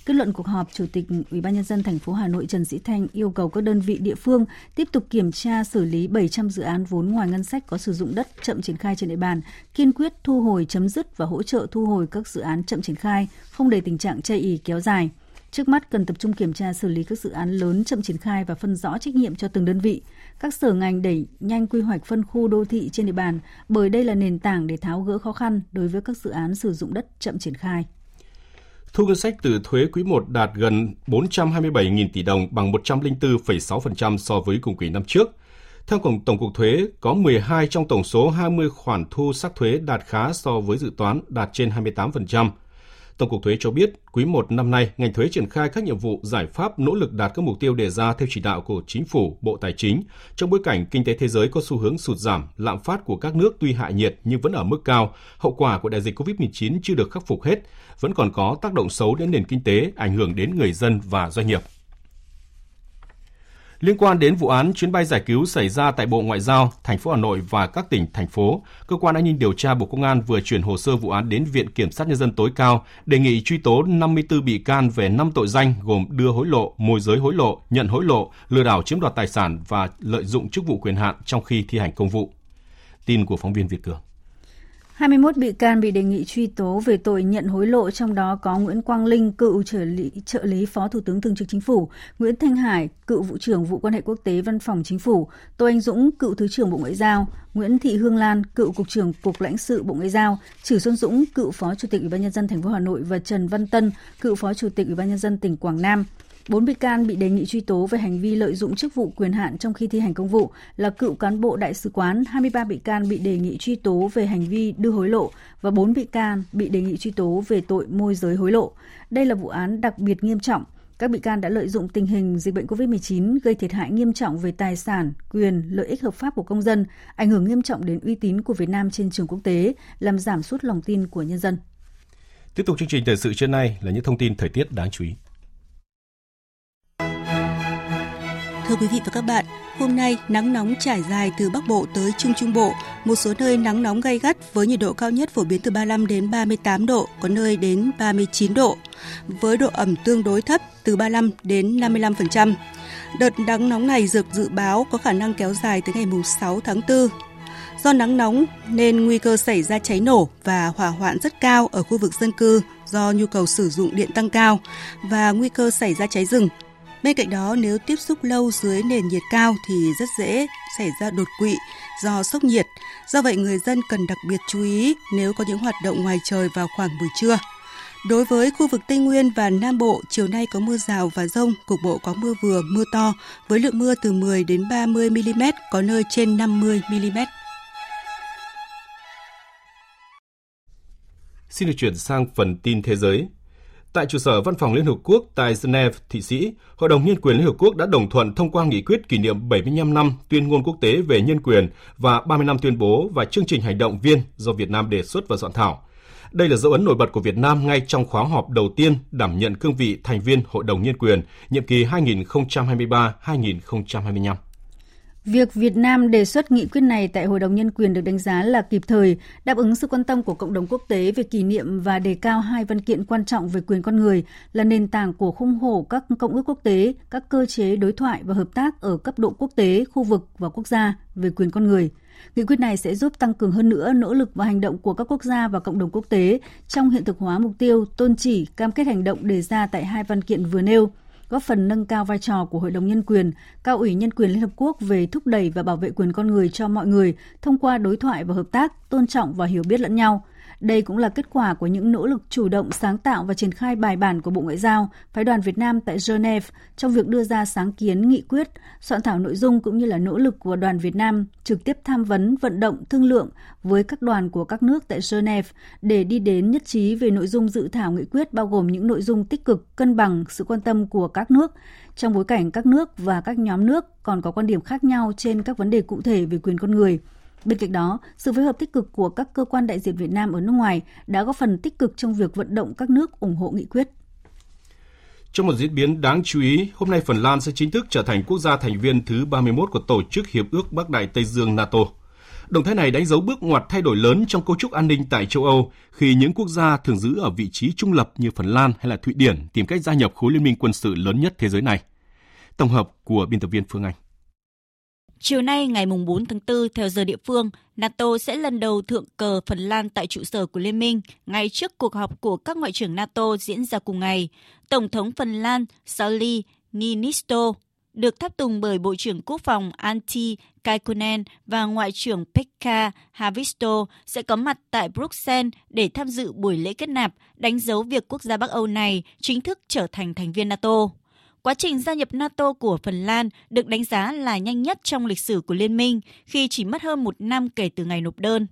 Kết luận cuộc họp, Chủ tịch Ủy ban nhân dân thành phố Hà Nội Trần Sĩ Thanh yêu cầu các đơn vị địa phương tiếp tục kiểm tra xử lý 700 dự án vốn ngoài ngân sách có sử dụng đất chậm triển khai trên địa bàn, kiên quyết thu hồi chấm dứt và hỗ trợ thu hồi các dự án chậm triển khai, không để tình trạng chây ì kéo dài. Trước mắt cần tập trung kiểm tra xử lý các dự án lớn chậm triển khai và phân rõ trách nhiệm cho từng đơn vị. Các sở ngành đẩy nhanh quy hoạch phân khu đô thị trên địa bàn bởi đây là nền tảng để tháo gỡ khó khăn đối với các dự án sử dụng đất chậm triển khai. Thu ngân sách từ thuế quý 1 đạt gần 427.000 tỷ đồng bằng 104,6% so với cùng kỳ năm trước. Theo Cổng Tổng cục Thuế, có 12 trong tổng số 20 khoản thu sắc thuế đạt khá so với dự toán đạt trên 28%. Tổng cục Thuế cho biết, quý 1 năm nay, ngành thuế triển khai các nhiệm vụ giải pháp nỗ lực đạt các mục tiêu đề ra theo chỉ đạo của Chính phủ, Bộ Tài chính. Trong bối cảnh kinh tế thế giới có xu hướng sụt giảm, lạm phát của các nước tuy hạ nhiệt nhưng vẫn ở mức cao, hậu quả của đại dịch COVID-19 chưa được khắc phục hết, vẫn còn có tác động xấu đến nền kinh tế, ảnh hưởng đến người dân và doanh nghiệp. Liên quan đến vụ án chuyến bay giải cứu xảy ra tại Bộ Ngoại giao, thành phố Hà Nội và các tỉnh, thành phố, Cơ quan An ninh điều tra Bộ Công an vừa chuyển hồ sơ vụ án đến Viện Kiểm sát Nhân dân tối cao, đề nghị truy tố 54 bị can về 5 tội danh gồm đưa hối lộ, môi giới hối lộ, nhận hối lộ, lừa đảo chiếm đoạt tài sản và lợi dụng chức vụ quyền hạn trong khi thi hành công vụ. Tin của phóng viên Việt Cường. 21 bị can bị đề nghị truy tố về tội nhận hối lộ, trong đó có Nguyễn Quang Linh, cựu trợ lý, trợ lý Phó Thủ tướng Thường trực Chính phủ, Nguyễn Thanh Hải, cựu vụ trưởng vụ quan hệ quốc tế Văn phòng Chính phủ, Tô Anh Dũng, cựu Thứ trưởng Bộ Ngoại giao, Nguyễn Thị Hương Lan, cựu cục trưởng Cục lãnh sự Bộ Ngoại giao, Trử Xuân Dũng, cựu Phó Chủ tịch Ủy ban nhân dân thành phố Hà Nội và Trần Văn Tân, cựu Phó Chủ tịch Ủy ban nhân dân tỉnh Quảng Nam. Bốn bị can bị đề nghị truy tố về hành vi lợi dụng chức vụ quyền hạn trong khi thi hành công vụ là cựu cán bộ đại sứ quán, 23 bị can bị đề nghị truy tố về hành vi đưa hối lộ và 4 bị can bị đề nghị truy tố về tội môi giới hối lộ. Đây là vụ án đặc biệt nghiêm trọng. Các bị can đã lợi dụng tình hình dịch bệnh COVID-19 gây thiệt hại nghiêm trọng về tài sản, quyền, lợi ích hợp pháp của công dân, ảnh hưởng nghiêm trọng đến uy tín của Việt Nam trên trường quốc tế, làm giảm sút lòng tin của nhân dân. Tiếp tục chương trình thời sự trưa nay là những thông tin thời tiết đáng chú ý. Thưa quý vị và các bạn, hôm nay nắng nóng trải dài từ Bắc Bộ tới Trung Trung Bộ, một số nơi nắng nóng gay gắt với nhiệt độ cao nhất phổ biến từ 35 đến 38 độ, có nơi đến 39 độ, với độ ẩm tương đối thấp từ 35 đến 55%. Đợt nắng nóng này được dự báo có khả năng kéo dài tới ngày 6 tháng 4. Do nắng nóng nên nguy cơ xảy ra cháy nổ và hỏa hoạn rất cao ở khu vực dân cư do nhu cầu sử dụng điện tăng cao và nguy cơ xảy ra cháy rừng Bên cạnh đó, nếu tiếp xúc lâu dưới nền nhiệt cao thì rất dễ xảy ra đột quỵ do sốc nhiệt. Do vậy, người dân cần đặc biệt chú ý nếu có những hoạt động ngoài trời vào khoảng buổi trưa. Đối với khu vực Tây Nguyên và Nam Bộ, chiều nay có mưa rào và rông, cục bộ có mưa vừa, mưa to, với lượng mưa từ 10 đến 30 mm, có nơi trên 50 mm. Xin được chuyển sang phần tin thế giới. Tại trụ sở Văn phòng Liên Hợp Quốc tại Geneva, Thụy Sĩ, Hội đồng Nhân quyền Liên Hợp Quốc đã đồng thuận thông qua nghị quyết kỷ niệm 75 năm tuyên ngôn quốc tế về nhân quyền và 30 năm tuyên bố và chương trình hành động viên do Việt Nam đề xuất và soạn thảo. Đây là dấu ấn nổi bật của Việt Nam ngay trong khóa họp đầu tiên đảm nhận cương vị thành viên Hội đồng Nhân quyền nhiệm kỳ 2023-2025. Việc Việt Nam đề xuất nghị quyết này tại Hội đồng Nhân quyền được đánh giá là kịp thời, đáp ứng sự quan tâm của cộng đồng quốc tế về kỷ niệm và đề cao hai văn kiện quan trọng về quyền con người là nền tảng của khung khổ các công ước quốc tế, các cơ chế đối thoại và hợp tác ở cấp độ quốc tế, khu vực và quốc gia về quyền con người. Nghị quyết này sẽ giúp tăng cường hơn nữa nỗ lực và hành động của các quốc gia và cộng đồng quốc tế trong hiện thực hóa mục tiêu, tôn chỉ, cam kết hành động đề ra tại hai văn kiện vừa nêu – góp phần nâng cao vai trò của Hội đồng Nhân quyền, Cao ủy Nhân quyền Liên Hợp Quốc về thúc đẩy và bảo vệ quyền con người cho mọi người thông qua đối thoại và hợp tác, tôn trọng và hiểu biết lẫn nhau – đây cũng là kết quả của những nỗ lực chủ động sáng tạo và triển khai bài bản của Bộ Ngoại giao, phái đoàn Việt Nam tại Geneva trong việc đưa ra sáng kiến nghị quyết, soạn thảo nội dung cũng như là nỗ lực của đoàn Việt Nam trực tiếp tham vấn, vận động, thương lượng với các đoàn của các nước tại Geneva để đi đến nhất trí về nội dung dự thảo nghị quyết bao gồm những nội dung tích cực, cân bằng sự quan tâm của các nước. Trong bối cảnh các nước và các nhóm nước còn có quan điểm khác nhau trên các vấn đề cụ thể về quyền con người – Bên cạnh đó, sự phối hợp tích cực của các cơ quan đại diện Việt Nam ở nước ngoài đã góp phần tích cực trong việc vận động các nước ủng hộ nghị quyết. Trong một diễn biến đáng chú ý, hôm nay Phần Lan sẽ chính thức trở thành quốc gia thành viên thứ 31 của Tổ chức Hiệp ước Bắc Đại Tây Dương NATO. Động thái này đánh dấu bước ngoặt thay đổi lớn trong cấu trúc an ninh tại châu Âu khi những quốc gia thường giữ ở vị trí trung lập như Phần Lan hay là Thụy Điển tìm cách gia nhập khối liên minh quân sự lớn nhất thế giới này. Tổng hợp của biên tập viên Phương Anh. Chiều nay ngày 4 tháng 4 theo giờ địa phương, NATO sẽ lần đầu thượng cờ Phần Lan tại trụ sở của Liên minh ngay trước cuộc họp của các ngoại trưởng NATO diễn ra cùng ngày. Tổng thống Phần Lan Sauli Niinisto được tháp tùng bởi Bộ trưởng Quốc phòng Antti Kaikkonen và Ngoại trưởng Pekka Haavisto sẽ có mặt tại Bruxelles để tham dự buổi lễ kết nạp, đánh dấu việc quốc gia Bắc Âu này chính thức trở thành thành viên NATO. Quá trình gia nhập NATO của Phần Lan được đánh giá là nhanh nhất trong lịch sử của liên minh khi chỉ mất hơn một năm kể từ ngày nộp đơn.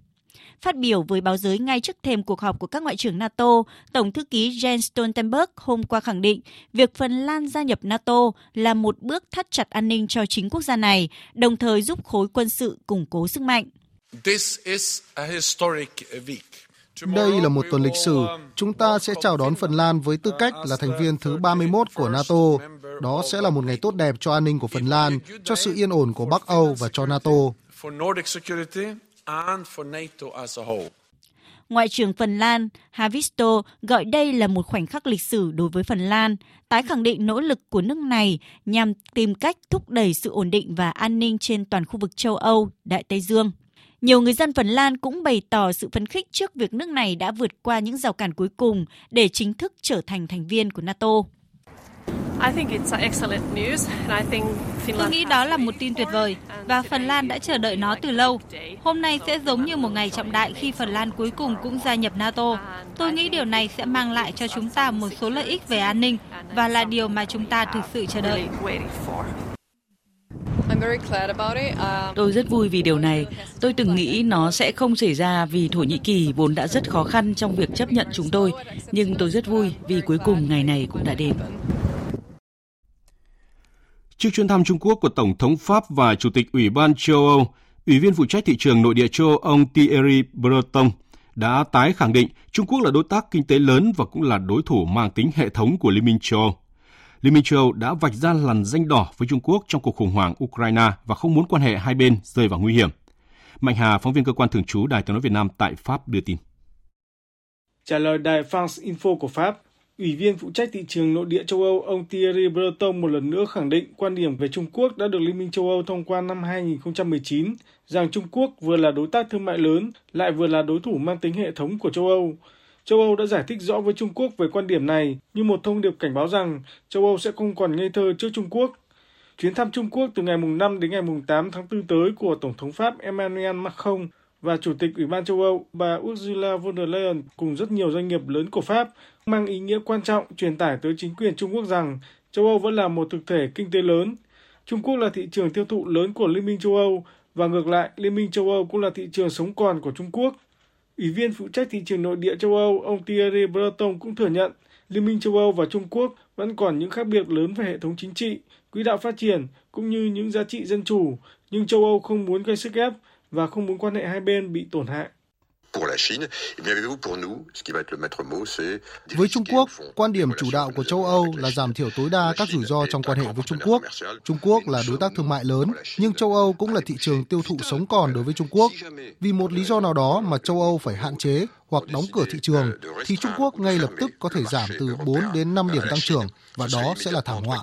Phát biểu với báo giới ngay trước thềm cuộc họp của các ngoại trưởng NATO, Tổng thư ký Jens Stoltenberg hôm qua khẳng định việc Phần Lan gia nhập NATO là một bước thắt chặt an ninh cho chính quốc gia này, đồng thời giúp khối quân sự củng cố sức mạnh. Đây là một tuần lịch sử. Chúng ta sẽ chào đón Phần Lan với tư cách là thành viên thứ 31 của NATO. Đó sẽ là một ngày tốt đẹp cho an ninh của Phần Lan, cho sự yên ổn của Bắc Âu và cho NATO. Ngoại trưởng Phần Lan Havisto gọi đây là một khoảnh khắc lịch sử đối với Phần Lan, tái khẳng định nỗ lực của nước này nhằm tìm cách thúc đẩy sự ổn định và an ninh trên toàn khu vực châu Âu, Đại Tây Dương. Nhiều người dân Phần Lan cũng bày tỏ sự phấn khích trước việc nước này đã vượt qua những rào cản cuối cùng để chính thức trở thành thành viên của NATO. Tôi nghĩ đó là một tin tuyệt vời và Phần Lan đã chờ đợi nó từ lâu. Hôm nay sẽ giống như một ngày trọng đại khi Phần Lan cuối cùng cũng gia nhập NATO. Tôi nghĩ điều này sẽ mang lại cho chúng ta một số lợi ích về an ninh và là điều mà chúng ta thực sự chờ đợi. Tôi rất vui vì điều này. Tôi từng nghĩ nó sẽ không xảy ra vì Thổ Nhĩ Kỳ vốn đã rất khó khăn trong việc chấp nhận chúng tôi. Nhưng tôi rất vui vì cuối cùng ngày này cũng đã đến. Trước chuyến thăm Trung Quốc của Tổng thống Pháp và Chủ tịch Ủy ban châu Âu, Ủy viên phụ trách thị trường nội địa châu Âu ông Thierry Breton đã tái khẳng định Trung Quốc là đối tác kinh tế lớn và cũng là đối thủ mang tính hệ thống của Liên minh châu Âu. Liên minh châu Âu đã vạch ra lằn danh đỏ với Trung Quốc trong cuộc khủng hoảng Ukraine và không muốn quan hệ hai bên rơi vào nguy hiểm. Mạnh Hà, phóng viên cơ quan thường trú Đài tiếng nói Việt Nam tại Pháp đưa tin. Trả lời đài France Info của Pháp, Ủy viên phụ trách thị trường nội địa châu Âu ông Thierry Breton một lần nữa khẳng định quan điểm về Trung Quốc đã được Liên minh châu Âu thông qua năm 2019 rằng Trung Quốc vừa là đối tác thương mại lớn lại vừa là đối thủ mang tính hệ thống của châu Âu. Châu Âu đã giải thích rõ với Trung Quốc về quan điểm này như một thông điệp cảnh báo rằng châu Âu sẽ không còn ngây thơ trước Trung Quốc. Chuyến thăm Trung Quốc từ ngày 5 đến ngày 8 tháng 4 tới của Tổng thống Pháp Emmanuel Macron và Chủ tịch Ủy ban châu Âu bà Ursula von der Leyen cùng rất nhiều doanh nghiệp lớn của Pháp mang ý nghĩa quan trọng truyền tải tới chính quyền Trung Quốc rằng châu Âu vẫn là một thực thể kinh tế lớn. Trung Quốc là thị trường tiêu thụ lớn của Liên minh châu Âu và ngược lại, Liên minh châu Âu cũng là thị trường sống còn của Trung Quốc. Ủy viên phụ trách thị trường nội địa châu Âu, ông Thierry Breton cũng thừa nhận Liên minh châu Âu và Trung Quốc vẫn còn những khác biệt lớn về hệ thống chính trị, quỹ đạo phát triển cũng như những giá trị dân chủ, nhưng châu Âu không muốn gây sức ép và không muốn quan hệ hai bên bị tổn hại. Với Trung Quốc, quan điểm chủ đạo của châu Âu là giảm thiểu tối đa các rủi ro trong quan hệ với Trung Quốc. Trung Quốc là đối tác thương mại lớn, nhưng châu Âu cũng là thị trường tiêu thụ sống còn đối với Trung Quốc. Vì một lý do nào đó mà châu Âu phải hạn chế hoặc đóng cửa thị trường, thì Trung Quốc ngay lập tức có thể giảm từ 4 đến 5 điểm tăng trưởng, và đó sẽ là thảm họa.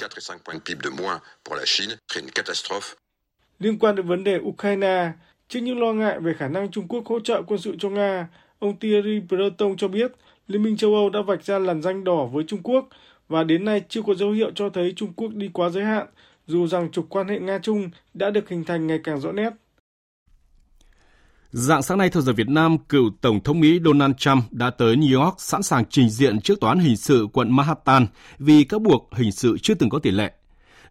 Liên quan đến vấn đề Ukraine, Trước những lo ngại về khả năng Trung Quốc hỗ trợ quân sự cho Nga, ông Thierry Breton cho biết Liên minh châu Âu đã vạch ra làn danh đỏ với Trung Quốc và đến nay chưa có dấu hiệu cho thấy Trung Quốc đi quá giới hạn, dù rằng trục quan hệ Nga-Trung đã được hình thành ngày càng rõ nét. Dạng sáng nay theo giờ Việt Nam, cựu Tổng thống Mỹ Donald Trump đã tới New York sẵn sàng trình diện trước tòa án hình sự quận Manhattan vì các buộc hình sự chưa từng có tiền lệ.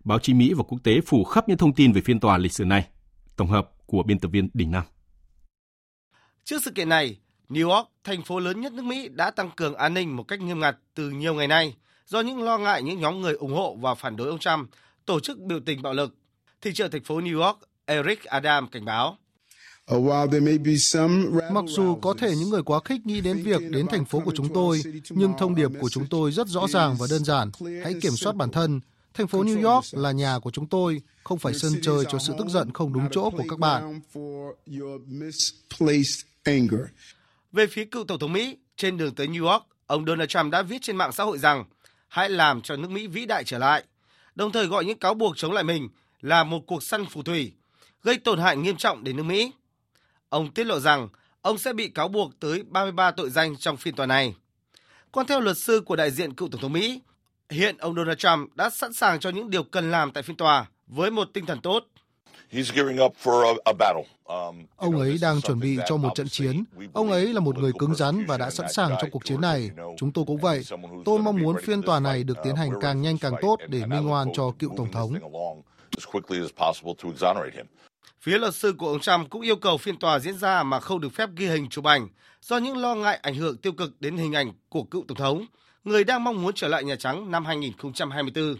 Báo chí Mỹ và quốc tế phủ khắp những thông tin về phiên tòa lịch sử này. Tổng hợp của biên tập viên Đình Nam. Trước sự kiện này, New York, thành phố lớn nhất nước Mỹ đã tăng cường an ninh một cách nghiêm ngặt từ nhiều ngày nay do những lo ngại những nhóm người ủng hộ và phản đối ông Trump tổ chức biểu tình bạo lực. Thị trưởng thành phố New York Eric Adam cảnh báo. Mặc dù có thể những người quá khích nghĩ đến việc đến thành phố của chúng tôi, nhưng thông điệp của chúng tôi rất rõ ràng và đơn giản. Hãy kiểm soát bản thân, Thành phố New York là nhà của chúng tôi, không phải sân chơi cho sự tức giận không đúng chỗ của các bạn. Về phía cựu Tổng thống Mỹ, trên đường tới New York, ông Donald Trump đã viết trên mạng xã hội rằng hãy làm cho nước Mỹ vĩ đại trở lại, đồng thời gọi những cáo buộc chống lại mình là một cuộc săn phù thủy, gây tổn hại nghiêm trọng đến nước Mỹ. Ông tiết lộ rằng ông sẽ bị cáo buộc tới 33 tội danh trong phiên tòa này. Còn theo luật sư của đại diện cựu Tổng thống Mỹ, Hiện ông Donald Trump đã sẵn sàng cho những điều cần làm tại phiên tòa với một tinh thần tốt. Um, ông ấy đang chuẩn bị cho một trận chiến. Ông ấy là một người cứng rắn và đã sẵn sàng trong cuộc chiến này. Chúng tôi cũng vậy. Tôi mong muốn phiên tòa này được tiến hành càng nhanh càng tốt để minh oan cho cựu tổng thống. Phía luật sư của ông Trump cũng yêu cầu phiên tòa diễn ra mà không được phép ghi hình chụp ảnh do những lo ngại ảnh hưởng tiêu cực đến hình ảnh của cựu tổng thống, người đang mong muốn trở lại Nhà Trắng năm 2024.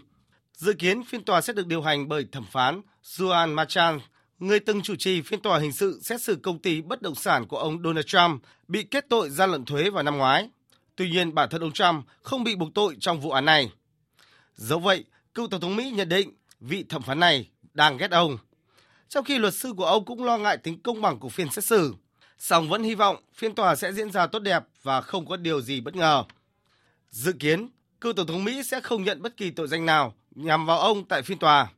Dự kiến phiên tòa sẽ được điều hành bởi thẩm phán Juan Machan, người từng chủ trì phiên tòa hình sự xét xử công ty bất động sản của ông Donald Trump bị kết tội gian lận thuế vào năm ngoái. Tuy nhiên, bản thân ông Trump không bị buộc tội trong vụ án này. Dẫu vậy, cựu Tổng thống Mỹ nhận định vị thẩm phán này đang ghét ông. Trong khi luật sư của ông cũng lo ngại tính công bằng của phiên xét xử, song vẫn hy vọng phiên tòa sẽ diễn ra tốt đẹp và không có điều gì bất ngờ. Dự kiến, cựu Tổng thống Mỹ sẽ không nhận bất kỳ tội danh nào nhằm vào ông tại phiên tòa.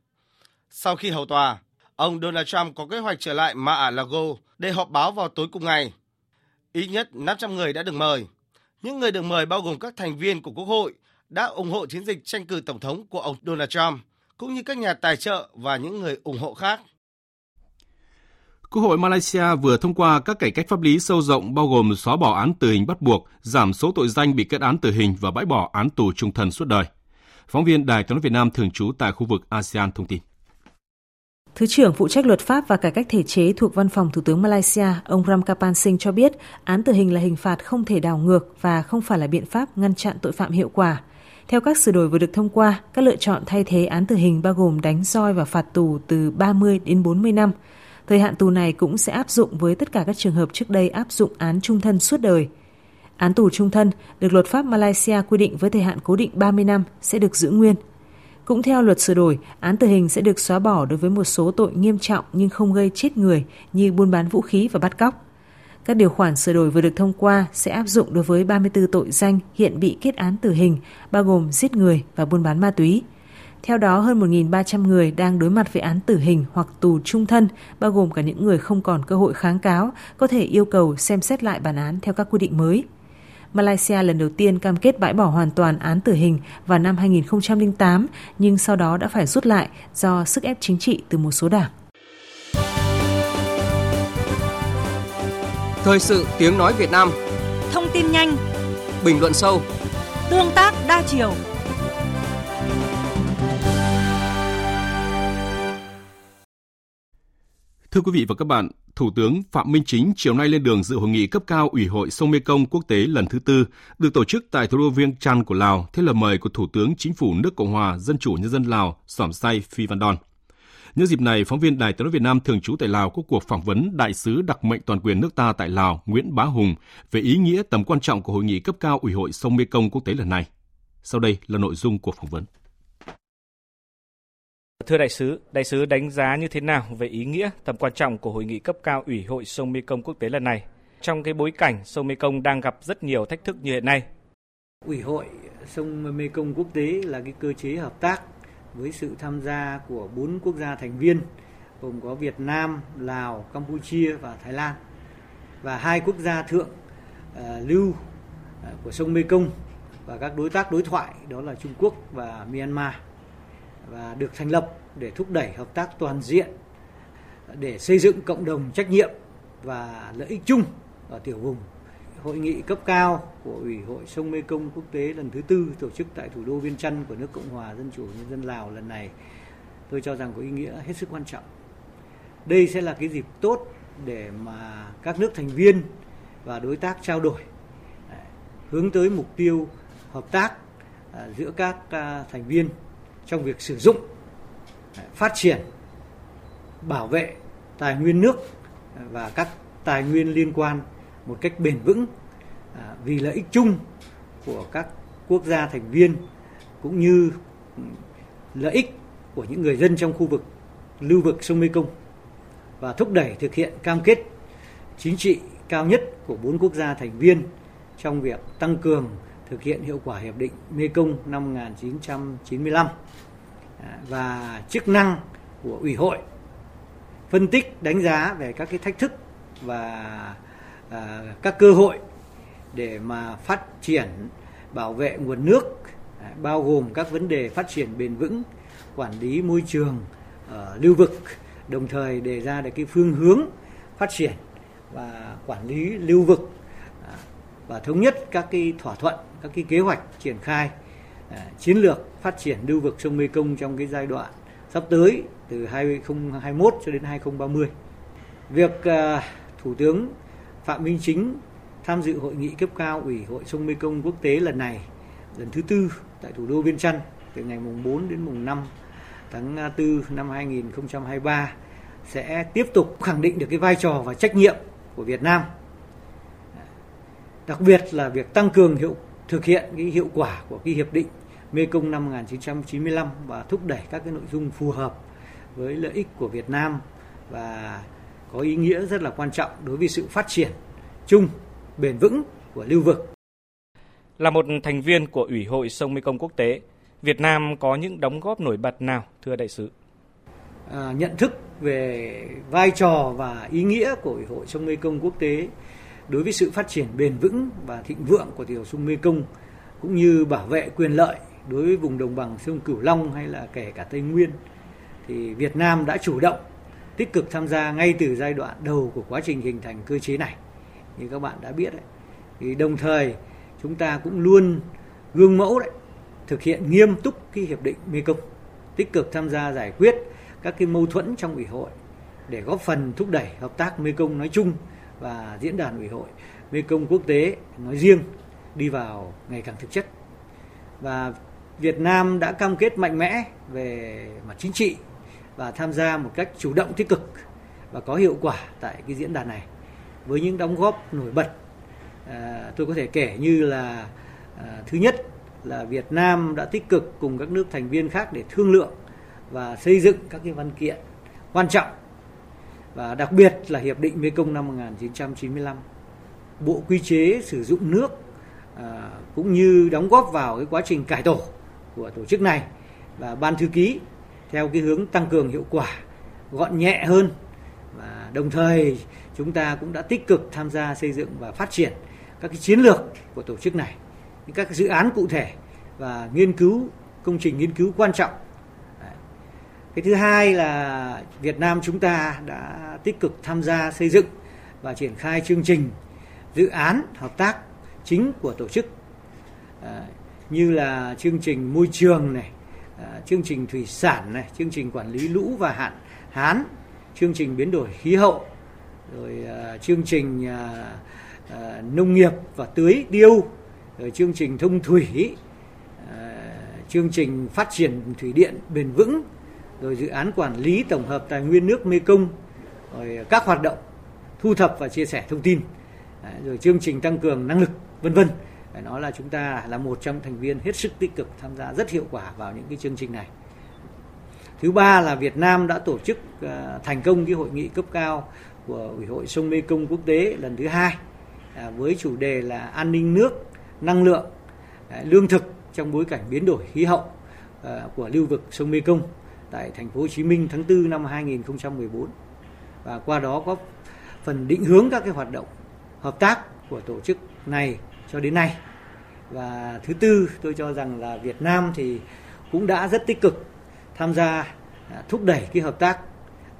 Sau khi hầu tòa, ông Donald Trump có kế hoạch trở lại Mar-a-Lago để họp báo vào tối cùng ngày. Ít nhất 500 người đã được mời. Những người được mời bao gồm các thành viên của Quốc hội đã ủng hộ chiến dịch tranh cử tổng thống của ông Donald Trump, cũng như các nhà tài trợ và những người ủng hộ khác. Quốc hội Malaysia vừa thông qua các cải cách pháp lý sâu rộng bao gồm xóa bỏ án tử hình bắt buộc, giảm số tội danh bị kết án tử hình và bãi bỏ án tù trung thân suốt đời. Phóng viên Đài tiếng nói Việt Nam thường trú tại khu vực ASEAN thông tin. Thứ trưởng phụ trách luật pháp và cải cách thể chế thuộc Văn phòng Thủ tướng Malaysia, ông Ramkapan Singh cho biết án tử hình là hình phạt không thể đảo ngược và không phải là biện pháp ngăn chặn tội phạm hiệu quả. Theo các sửa đổi vừa được thông qua, các lựa chọn thay thế án tử hình bao gồm đánh roi và phạt tù từ 30 đến 40 năm. Thời hạn tù này cũng sẽ áp dụng với tất cả các trường hợp trước đây áp dụng án trung thân suốt đời. Án tù trung thân được luật pháp Malaysia quy định với thời hạn cố định 30 năm sẽ được giữ nguyên. Cũng theo luật sửa đổi, án tử hình sẽ được xóa bỏ đối với một số tội nghiêm trọng nhưng không gây chết người như buôn bán vũ khí và bắt cóc. Các điều khoản sửa đổi vừa được thông qua sẽ áp dụng đối với 34 tội danh hiện bị kết án tử hình, bao gồm giết người và buôn bán ma túy. Theo đó, hơn 1.300 người đang đối mặt với án tử hình hoặc tù trung thân, bao gồm cả những người không còn cơ hội kháng cáo, có thể yêu cầu xem xét lại bản án theo các quy định mới. Malaysia lần đầu tiên cam kết bãi bỏ hoàn toàn án tử hình vào năm 2008, nhưng sau đó đã phải rút lại do sức ép chính trị từ một số đảng. Thời sự tiếng nói Việt Nam Thông tin nhanh Bình luận sâu Tương tác đa chiều Thưa quý vị và các bạn, Thủ tướng Phạm Minh Chính chiều nay lên đường dự hội nghị cấp cao Ủy hội sông Mekong quốc tế lần thứ tư được tổ chức tại thủ đô Viêng Chăn của Lào theo lời mời của Thủ tướng Chính phủ nước Cộng hòa Dân chủ Nhân dân Lào Sỏm Say Phi Văn Đòn. Nhân dịp này, phóng viên Đài tiếng nói Việt Nam thường trú tại Lào có cuộc phỏng vấn đại sứ đặc mệnh toàn quyền nước ta tại Lào Nguyễn Bá Hùng về ý nghĩa tầm quan trọng của hội nghị cấp cao Ủy hội sông Mekong quốc tế lần này. Sau đây là nội dung cuộc phỏng vấn. Thưa đại sứ, đại sứ đánh giá như thế nào về ý nghĩa tầm quan trọng của hội nghị cấp cao Ủy hội sông Mekong quốc tế lần này? Trong cái bối cảnh sông Mekong đang gặp rất nhiều thách thức như hiện nay? Ủy hội sông Mekong quốc tế là cái cơ chế hợp tác với sự tham gia của bốn quốc gia thành viên gồm có Việt Nam, Lào, Campuchia và Thái Lan. Và hai quốc gia thượng uh, lưu uh, của sông Mekong và các đối tác đối thoại đó là Trung Quốc và Myanmar và được thành lập để thúc đẩy hợp tác toàn diện, để xây dựng cộng đồng trách nhiệm và lợi ích chung ở tiểu vùng. Hội nghị cấp cao của Ủy hội sông Mê Công quốc tế lần thứ tư tổ chức tại thủ đô Viên Chăn của nước Cộng hòa Dân chủ Nhân dân Lào lần này, tôi cho rằng có ý nghĩa hết sức quan trọng. Đây sẽ là cái dịp tốt để mà các nước thành viên và đối tác trao đổi à, hướng tới mục tiêu hợp tác à, giữa các à, thành viên trong việc sử dụng, phát triển, bảo vệ tài nguyên nước và các tài nguyên liên quan một cách bền vững à, vì lợi ích chung của các quốc gia thành viên cũng như lợi ích của những người dân trong khu vực lưu vực sông Mekong và thúc đẩy thực hiện cam kết chính trị cao nhất của bốn quốc gia thành viên trong việc tăng cường thực hiện hiệu quả hiệp định Mekong năm 1995 à, và chức năng của ủy hội. Phân tích đánh giá về các cái thách thức và à, các cơ hội để mà phát triển bảo vệ nguồn nước à, bao gồm các vấn đề phát triển bền vững quản lý môi trường ở lưu vực đồng thời đề ra được cái phương hướng phát triển và quản lý lưu vực à, và thống nhất các cái thỏa thuận các cái kế hoạch triển khai à, chiến lược phát triển lưu vực sông Mekong trong cái giai đoạn sắp tới từ 2021 cho đến 2030. Việc à, Thủ tướng Phạm Minh Chính tham dự hội nghị cấp cao Ủy hội sông Mekong quốc tế lần này, lần thứ tư tại thủ đô Viên Chăn từ ngày mùng 4 đến mùng 5 tháng à, 4 năm 2023 sẽ tiếp tục khẳng định được cái vai trò và trách nhiệm của Việt Nam. Đặc biệt là việc tăng cường hiệu thực hiện cái hiệu quả của cái hiệp định Mekong năm 1995 và thúc đẩy các cái nội dung phù hợp với lợi ích của Việt Nam và có ý nghĩa rất là quan trọng đối với sự phát triển chung bền vững của lưu vực. Là một thành viên của Ủy hội sông Mekong quốc tế, Việt Nam có những đóng góp nổi bật nào thưa đại sứ? À, nhận thức về vai trò và ý nghĩa của Ủy hội sông Mekong quốc tế đối với sự phát triển bền vững và thịnh vượng của tiểu sông Mekong, cũng như bảo vệ quyền lợi đối với vùng đồng bằng sông Cửu Long hay là kể cả Tây Nguyên, thì Việt Nam đã chủ động, tích cực tham gia ngay từ giai đoạn đầu của quá trình hình thành cơ chế này. Như các bạn đã biết đấy, thì đồng thời chúng ta cũng luôn gương mẫu đấy, thực hiện nghiêm túc cái hiệp định Mekong, tích cực tham gia giải quyết các cái mâu thuẫn trong ủy hội để góp phần thúc đẩy hợp tác Mekong nói chung và diễn đàn ủy hội Mekong quốc tế nói riêng đi vào ngày càng thực chất. Và Việt Nam đã cam kết mạnh mẽ về mặt chính trị và tham gia một cách chủ động tích cực và có hiệu quả tại cái diễn đàn này với những đóng góp nổi bật. À, tôi có thể kể như là à, thứ nhất là Việt Nam đã tích cực cùng các nước thành viên khác để thương lượng và xây dựng các cái văn kiện quan trọng và đặc biệt là hiệp định Mekong năm 1995 bộ quy chế sử dụng nước à, cũng như đóng góp vào cái quá trình cải tổ của tổ chức này và ban thư ký theo cái hướng tăng cường hiệu quả gọn nhẹ hơn. Và đồng thời chúng ta cũng đã tích cực tham gia xây dựng và phát triển các cái chiến lược của tổ chức này các dự án cụ thể và nghiên cứu công trình nghiên cứu quan trọng cái thứ hai là Việt Nam chúng ta đã tích cực tham gia xây dựng và triển khai chương trình dự án hợp tác chính của tổ chức. À, như là chương trình môi trường này à, chương trình thủy sản này chương trình quản lý lũ và hạn hán chương trình biến đổi khí hậu rồi à, chương trình à, à, nông nghiệp và tưới tiêu rồi chương trình thông thủy à, chương trình phát triển thủy điện bền vững rồi dự án quản lý tổng hợp tài nguyên nước Mekong, rồi các hoạt động thu thập và chia sẻ thông tin à, rồi chương trình tăng cường năng lực, vân vân. À, Phải nói là chúng ta là một trong thành viên hết sức tích cực tham gia rất hiệu quả vào những cái chương trình này. Thứ ba là Việt Nam đã tổ chức à, thành công cái hội nghị cấp cao của ủy hội sông Mekong quốc tế lần thứ hai với chủ đề là an ninh nước, năng lượng lương thực trong bối cảnh biến đổi khí hậu của lưu vực sông Mekong tại thành phố Hồ Chí Minh tháng 4 năm 2014 và qua đó có phần định hướng các cái hoạt động hợp tác của tổ chức này cho đến nay. Và thứ tư, tôi cho rằng là Việt Nam thì cũng đã rất tích cực tham gia à, thúc đẩy cái hợp tác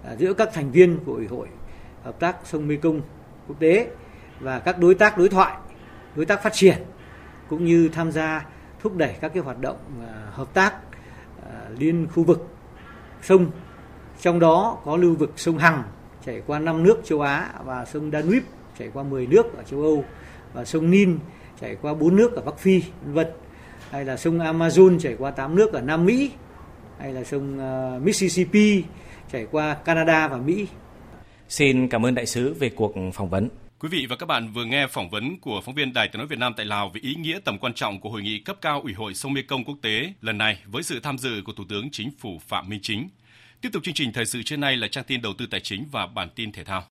à, giữa các thành viên của ủy hội, hợp tác sông Mekong quốc tế và các đối tác đối thoại, đối tác phát triển, cũng như tham gia thúc đẩy các cái hoạt động à, hợp tác liên khu vực sông trong đó có lưu vực sông Hằng, chảy qua năm nước châu Á và sông Danube, chảy qua 10 nước ở châu Âu, và sông Nin, chảy qua bốn nước ở Bắc Phi, vân vân hay là sông Amazon, chảy qua 8 nước ở Nam Mỹ hay là sông ờ, Mississippi, chảy qua Canada và Mỹ. Xin cảm ơn đại sứ về cuộc phỏng vấn. Quý vị và các bạn vừa nghe phỏng vấn của phóng viên Đài Tiếng nói Việt Nam tại Lào về ý nghĩa tầm quan trọng của hội nghị cấp cao Ủy hội sông Mekong quốc tế lần này với sự tham dự của Thủ tướng Chính phủ Phạm Minh Chính. Tiếp tục chương trình thời sự trưa nay là trang tin đầu tư tài chính và bản tin thể thao.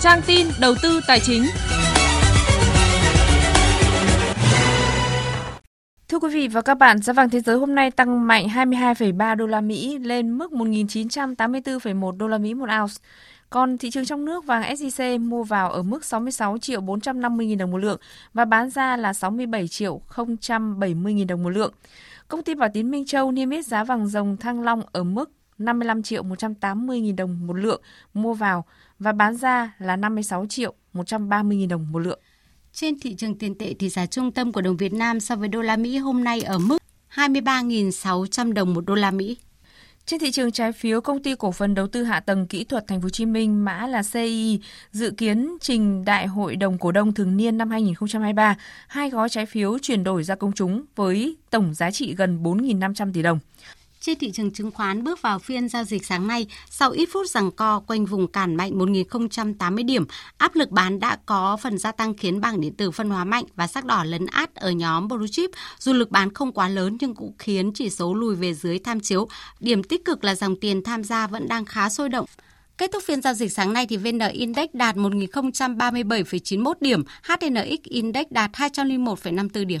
Trang tin đầu tư tài chính. Thưa quý vị và các bạn, giá vàng thế giới hôm nay tăng mạnh 22,3 đô la Mỹ lên mức 1.984,1 đô la Mỹ một ounce. Còn thị trường trong nước vàng SJC mua vào ở mức 66 triệu 450 000 đồng một lượng và bán ra là 67 triệu 070 000 đồng một lượng. Công ty Bảo Tín Minh Châu niêm yết giá vàng dòng Thăng Long ở mức 55 triệu 180 000 đồng một lượng mua vào và bán ra là 56 triệu 130 000 đồng một lượng. Trên thị trường tiền tệ thì giá trung tâm của đồng Việt Nam so với đô la Mỹ hôm nay ở mức 23.600 đồng một đô la Mỹ. Trên thị trường trái phiếu, công ty cổ phần đầu tư hạ tầng kỹ thuật Thành phố Hồ Chí Minh mã là CI dự kiến trình đại hội đồng cổ đông thường niên năm 2023 hai gói trái phiếu chuyển đổi ra công chúng với tổng giá trị gần 4.500 tỷ đồng trên thị trường chứng khoán bước vào phiên giao dịch sáng nay, sau ít phút rằng co quanh vùng cản mạnh 1.080 điểm, áp lực bán đã có phần gia tăng khiến bảng điện tử phân hóa mạnh và sắc đỏ lấn át ở nhóm blue chip. Dù lực bán không quá lớn nhưng cũng khiến chỉ số lùi về dưới tham chiếu. Điểm tích cực là dòng tiền tham gia vẫn đang khá sôi động. Kết thúc phiên giao dịch sáng nay thì VN Index đạt 1.037,91 điểm, HNX Index đạt 201,54 điểm.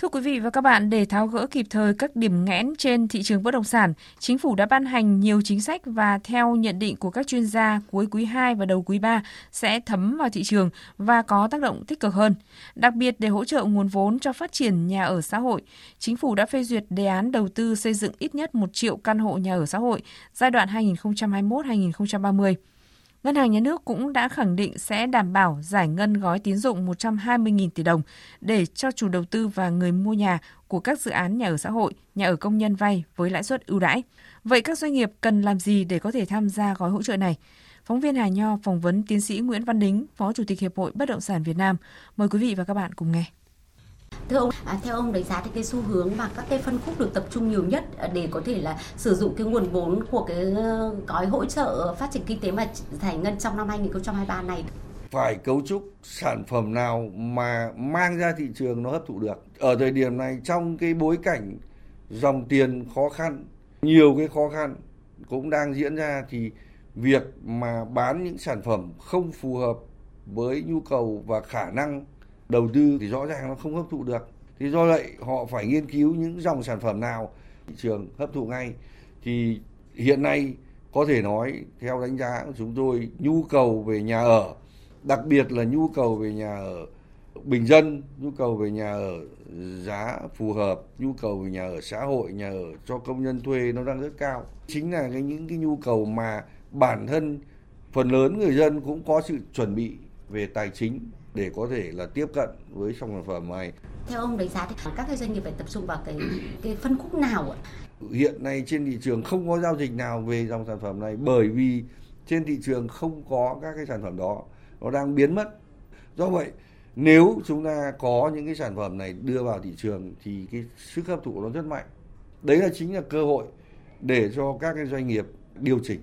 Thưa quý vị và các bạn, để tháo gỡ kịp thời các điểm nghẽn trên thị trường bất động sản, chính phủ đã ban hành nhiều chính sách và theo nhận định của các chuyên gia, cuối quý 2 và đầu quý 3 sẽ thấm vào thị trường và có tác động tích cực hơn. Đặc biệt để hỗ trợ nguồn vốn cho phát triển nhà ở xã hội, chính phủ đã phê duyệt đề án đầu tư xây dựng ít nhất 1 triệu căn hộ nhà ở xã hội giai đoạn 2021-2030. Ngân hàng Nhà nước cũng đã khẳng định sẽ đảm bảo giải ngân gói tín dụng 120.000 tỷ đồng để cho chủ đầu tư và người mua nhà của các dự án nhà ở xã hội, nhà ở công nhân vay với lãi suất ưu đãi. Vậy các doanh nghiệp cần làm gì để có thể tham gia gói hỗ trợ này? Phóng viên Hà Nho phỏng vấn tiến sĩ Nguyễn Văn Đính, Phó Chủ tịch Hiệp hội Bất động sản Việt Nam. Mời quý vị và các bạn cùng nghe. Thưa ông, à, theo ông đánh giá thì cái xu hướng mà các cái phân khúc được tập trung nhiều nhất à, để có thể là sử dụng cái nguồn vốn của cái ờ, gói hỗ trợ phát triển kinh tế mà giải ngân trong năm 2023 này phải cấu trúc sản phẩm nào mà mang ra thị trường nó hấp thụ được. Ở thời điểm này trong cái bối cảnh dòng tiền khó khăn, nhiều cái khó khăn cũng đang diễn ra thì việc mà bán những sản phẩm không phù hợp với nhu cầu và khả năng đầu tư thì rõ ràng nó không hấp thụ được. Thì do vậy họ phải nghiên cứu những dòng sản phẩm nào, thị trường hấp thụ ngay. Thì hiện nay có thể nói, theo đánh giá của chúng tôi, nhu cầu về nhà ở, đặc biệt là nhu cầu về nhà ở bình dân, nhu cầu về nhà ở giá phù hợp, nhu cầu về nhà ở xã hội, nhà ở cho công nhân thuê nó đang rất cao. Chính là cái những cái nhu cầu mà bản thân phần lớn người dân cũng có sự chuẩn bị về tài chính để có thể là tiếp cận với dòng sản phẩm này. Theo ông đánh giá thì các cái doanh nghiệp phải tập trung vào cái cái phân khúc nào ạ? Hiện nay trên thị trường không có giao dịch nào về dòng sản phẩm này bởi vì trên thị trường không có các cái sản phẩm đó, nó đang biến mất. Do vậy nếu chúng ta có những cái sản phẩm này đưa vào thị trường thì cái sức hấp thụ nó rất mạnh. Đấy là chính là cơ hội để cho các cái doanh nghiệp điều chỉnh.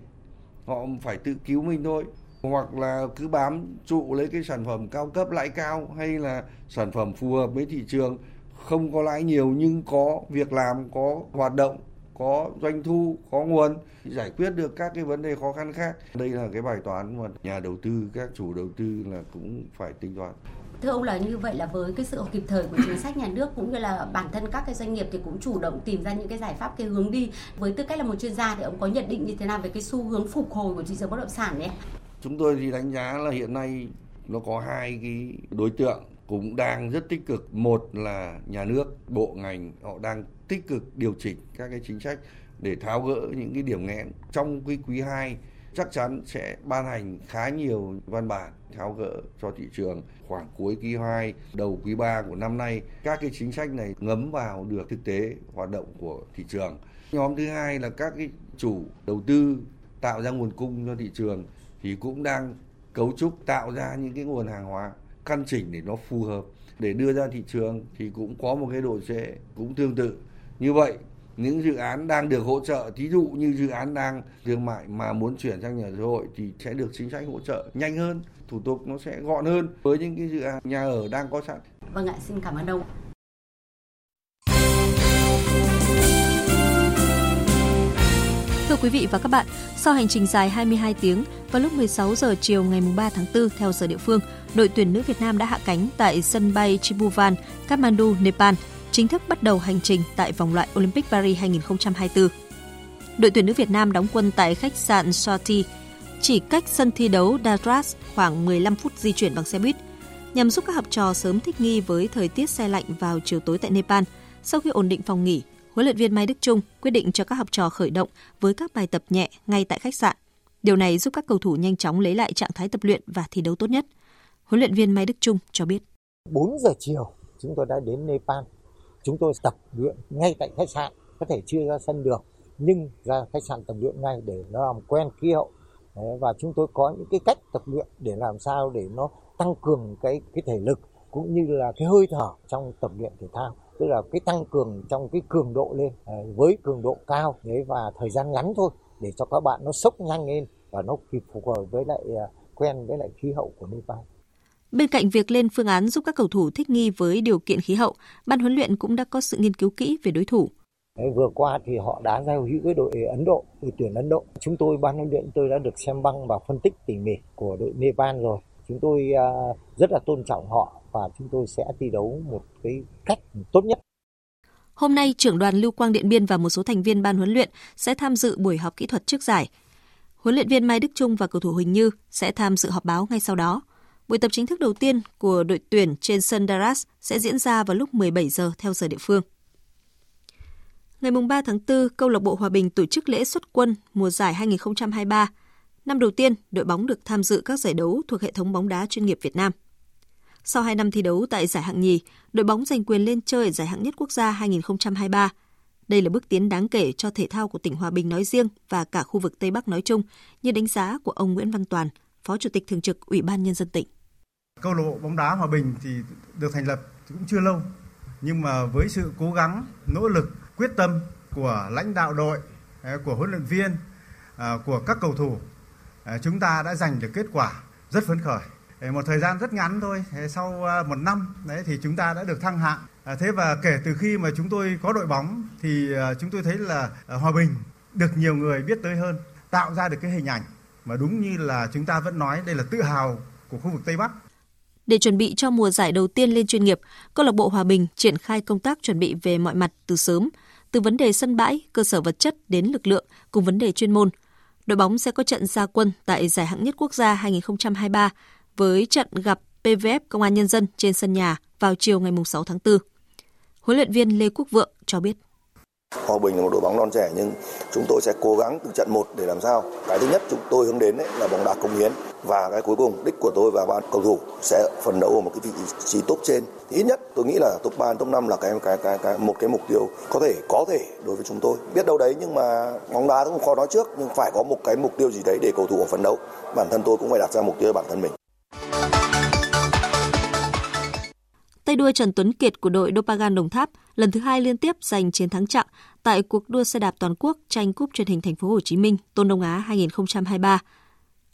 Họ phải tự cứu mình thôi hoặc là cứ bám trụ lấy cái sản phẩm cao cấp, lãi cao hay là sản phẩm phù hợp với thị trường, không có lãi nhiều nhưng có việc làm, có hoạt động, có doanh thu, có nguồn, giải quyết được các cái vấn đề khó khăn khác đây là cái bài toán mà nhà đầu tư, các chủ đầu tư là cũng phải tính toán Thưa ông là như vậy là với cái sự kịp thời của chính sách nhà nước cũng như là bản thân các cái doanh nghiệp thì cũng chủ động tìm ra những cái giải pháp, cái hướng đi. Với tư cách là một chuyên gia thì ông có nhận định như thế nào về cái xu hướng phục hồi của thị trường bất động sản nhé? Chúng tôi thì đánh giá là hiện nay nó có hai cái đối tượng cũng đang rất tích cực. Một là nhà nước, bộ ngành họ đang tích cực điều chỉnh các cái chính sách để tháo gỡ những cái điểm nghẽn trong cái quý 2 chắc chắn sẽ ban hành khá nhiều văn bản tháo gỡ cho thị trường khoảng cuối quý 2, đầu quý 3 của năm nay. Các cái chính sách này ngấm vào được thực tế hoạt động của thị trường. Nhóm thứ hai là các cái chủ đầu tư tạo ra nguồn cung cho thị trường thì cũng đang cấu trúc tạo ra những cái nguồn hàng hóa căn chỉnh để nó phù hợp. Để đưa ra thị trường thì cũng có một cái độ trễ cũng tương tự. Như vậy những dự án đang được hỗ trợ thí dụ như dự án đang thương mại mà muốn chuyển sang nhà xã hội thì sẽ được chính sách hỗ trợ nhanh hơn thủ tục nó sẽ gọn hơn với những cái dự án nhà ở đang có sẵn. Vâng ạ xin cảm ơn ông. Thưa quý vị và các bạn, sau hành trình dài 22 tiếng, vào lúc 16 giờ chiều ngày 3 tháng 4 theo giờ địa phương, đội tuyển nữ Việt Nam đã hạ cánh tại sân bay Tribhuvan, Kathmandu, Nepal, chính thức bắt đầu hành trình tại vòng loại Olympic Paris 2024. Đội tuyển nữ Việt Nam đóng quân tại khách sạn Swati, chỉ cách sân thi đấu Dadras khoảng 15 phút di chuyển bằng xe buýt, nhằm giúp các học trò sớm thích nghi với thời tiết xe lạnh vào chiều tối tại Nepal. Sau khi ổn định phòng nghỉ, huấn luyện viên Mai Đức Trung quyết định cho các học trò khởi động với các bài tập nhẹ ngay tại khách sạn. Điều này giúp các cầu thủ nhanh chóng lấy lại trạng thái tập luyện và thi đấu tốt nhất. Huấn luyện viên Mai Đức Trung cho biết. 4 giờ chiều chúng tôi đã đến Nepal. Chúng tôi tập luyện ngay tại khách sạn, có thể chưa ra sân được nhưng ra khách sạn tập luyện ngay để nó làm quen khí hậu và chúng tôi có những cái cách tập luyện để làm sao để nó tăng cường cái cái thể lực cũng như là cái hơi thở trong tập luyện thể thao tức là cái tăng cường trong cái cường độ lên à, với cường độ cao đấy và thời gian ngắn thôi để cho các bạn nó sốc nhanh lên và nó kịp phục hồi với lại à, quen với lại khí hậu của Nepal. Bên cạnh việc lên phương án giúp các cầu thủ thích nghi với điều kiện khí hậu, ban huấn luyện cũng đã có sự nghiên cứu kỹ về đối thủ. Đấy, vừa qua thì họ đã giao hữu với đội Ấn Độ, đội tuyển Ấn Độ. Chúng tôi ban huấn luyện tôi đã được xem băng và phân tích tỉ mỉ của đội Nepal rồi. Chúng tôi uh, rất là tôn trọng họ và chúng tôi sẽ thi đấu một cái cách tốt nhất. Hôm nay, trưởng đoàn Lưu Quang Điện Biên và một số thành viên ban huấn luyện sẽ tham dự buổi họp kỹ thuật trước giải. Huấn luyện viên Mai Đức Trung và cầu thủ Huỳnh Như sẽ tham dự họp báo ngay sau đó. Buổi tập chính thức đầu tiên của đội tuyển trên sân Daras sẽ diễn ra vào lúc 17 giờ theo giờ địa phương. Ngày 3 tháng 4, câu lạc bộ Hòa Bình tổ chức lễ xuất quân mùa giải 2023. Năm đầu tiên, đội bóng được tham dự các giải đấu thuộc hệ thống bóng đá chuyên nghiệp Việt Nam. Sau 2 năm thi đấu tại giải hạng nhì, đội bóng giành quyền lên chơi giải hạng nhất quốc gia 2023. Đây là bước tiến đáng kể cho thể thao của tỉnh Hòa Bình nói riêng và cả khu vực Tây Bắc nói chung, như đánh giá của ông Nguyễn Văn Toàn, Phó Chủ tịch Thường trực Ủy ban Nhân dân tỉnh. Câu lạc bộ bóng đá Hòa Bình thì được thành lập cũng chưa lâu, nhưng mà với sự cố gắng, nỗ lực, quyết tâm của lãnh đạo đội, à, của huấn luyện viên, à, của các cầu thủ, à, chúng ta đã giành được kết quả rất phấn khởi một thời gian rất ngắn thôi sau một năm đấy thì chúng ta đã được thăng hạng à, thế và kể từ khi mà chúng tôi có đội bóng thì à, chúng tôi thấy là à, hòa bình được nhiều người biết tới hơn tạo ra được cái hình ảnh mà đúng như là chúng ta vẫn nói đây là tự hào của khu vực tây bắc để chuẩn bị cho mùa giải đầu tiên lên chuyên nghiệp, câu lạc bộ Hòa Bình triển khai công tác chuẩn bị về mọi mặt từ sớm, từ vấn đề sân bãi, cơ sở vật chất đến lực lượng cùng vấn đề chuyên môn. Đội bóng sẽ có trận gia quân tại giải hạng nhất quốc gia 2023 với trận gặp PVF Công an Nhân dân trên sân nhà vào chiều ngày 6 tháng 4. Huấn luyện viên Lê Quốc Vượng cho biết. Hòa Bình là một đội bóng non trẻ nhưng chúng tôi sẽ cố gắng từ trận 1 để làm sao. Cái thứ nhất chúng tôi hướng đến ấy là bóng đá công hiến và cái cuối cùng đích của tôi và ban cầu thủ sẽ phần đấu ở một cái vị trí top trên. Thì ít nhất tôi nghĩ là top 3, top 5 là cái cái cái cái một cái mục tiêu có thể có thể đối với chúng tôi. Biết đâu đấy nhưng mà bóng đá cũng khó nói trước nhưng phải có một cái mục tiêu gì đấy để cầu thủ phấn đấu. Bản thân tôi cũng phải đặt ra mục tiêu cho bản thân mình. Tay đua Trần Tuấn Kiệt của đội Dopagan Đồng Tháp lần thứ hai liên tiếp giành chiến thắng chặng tại cuộc đua xe đạp toàn quốc tranh cúp truyền hình thành phố Hồ Chí Minh Tôn Đông Á 2023.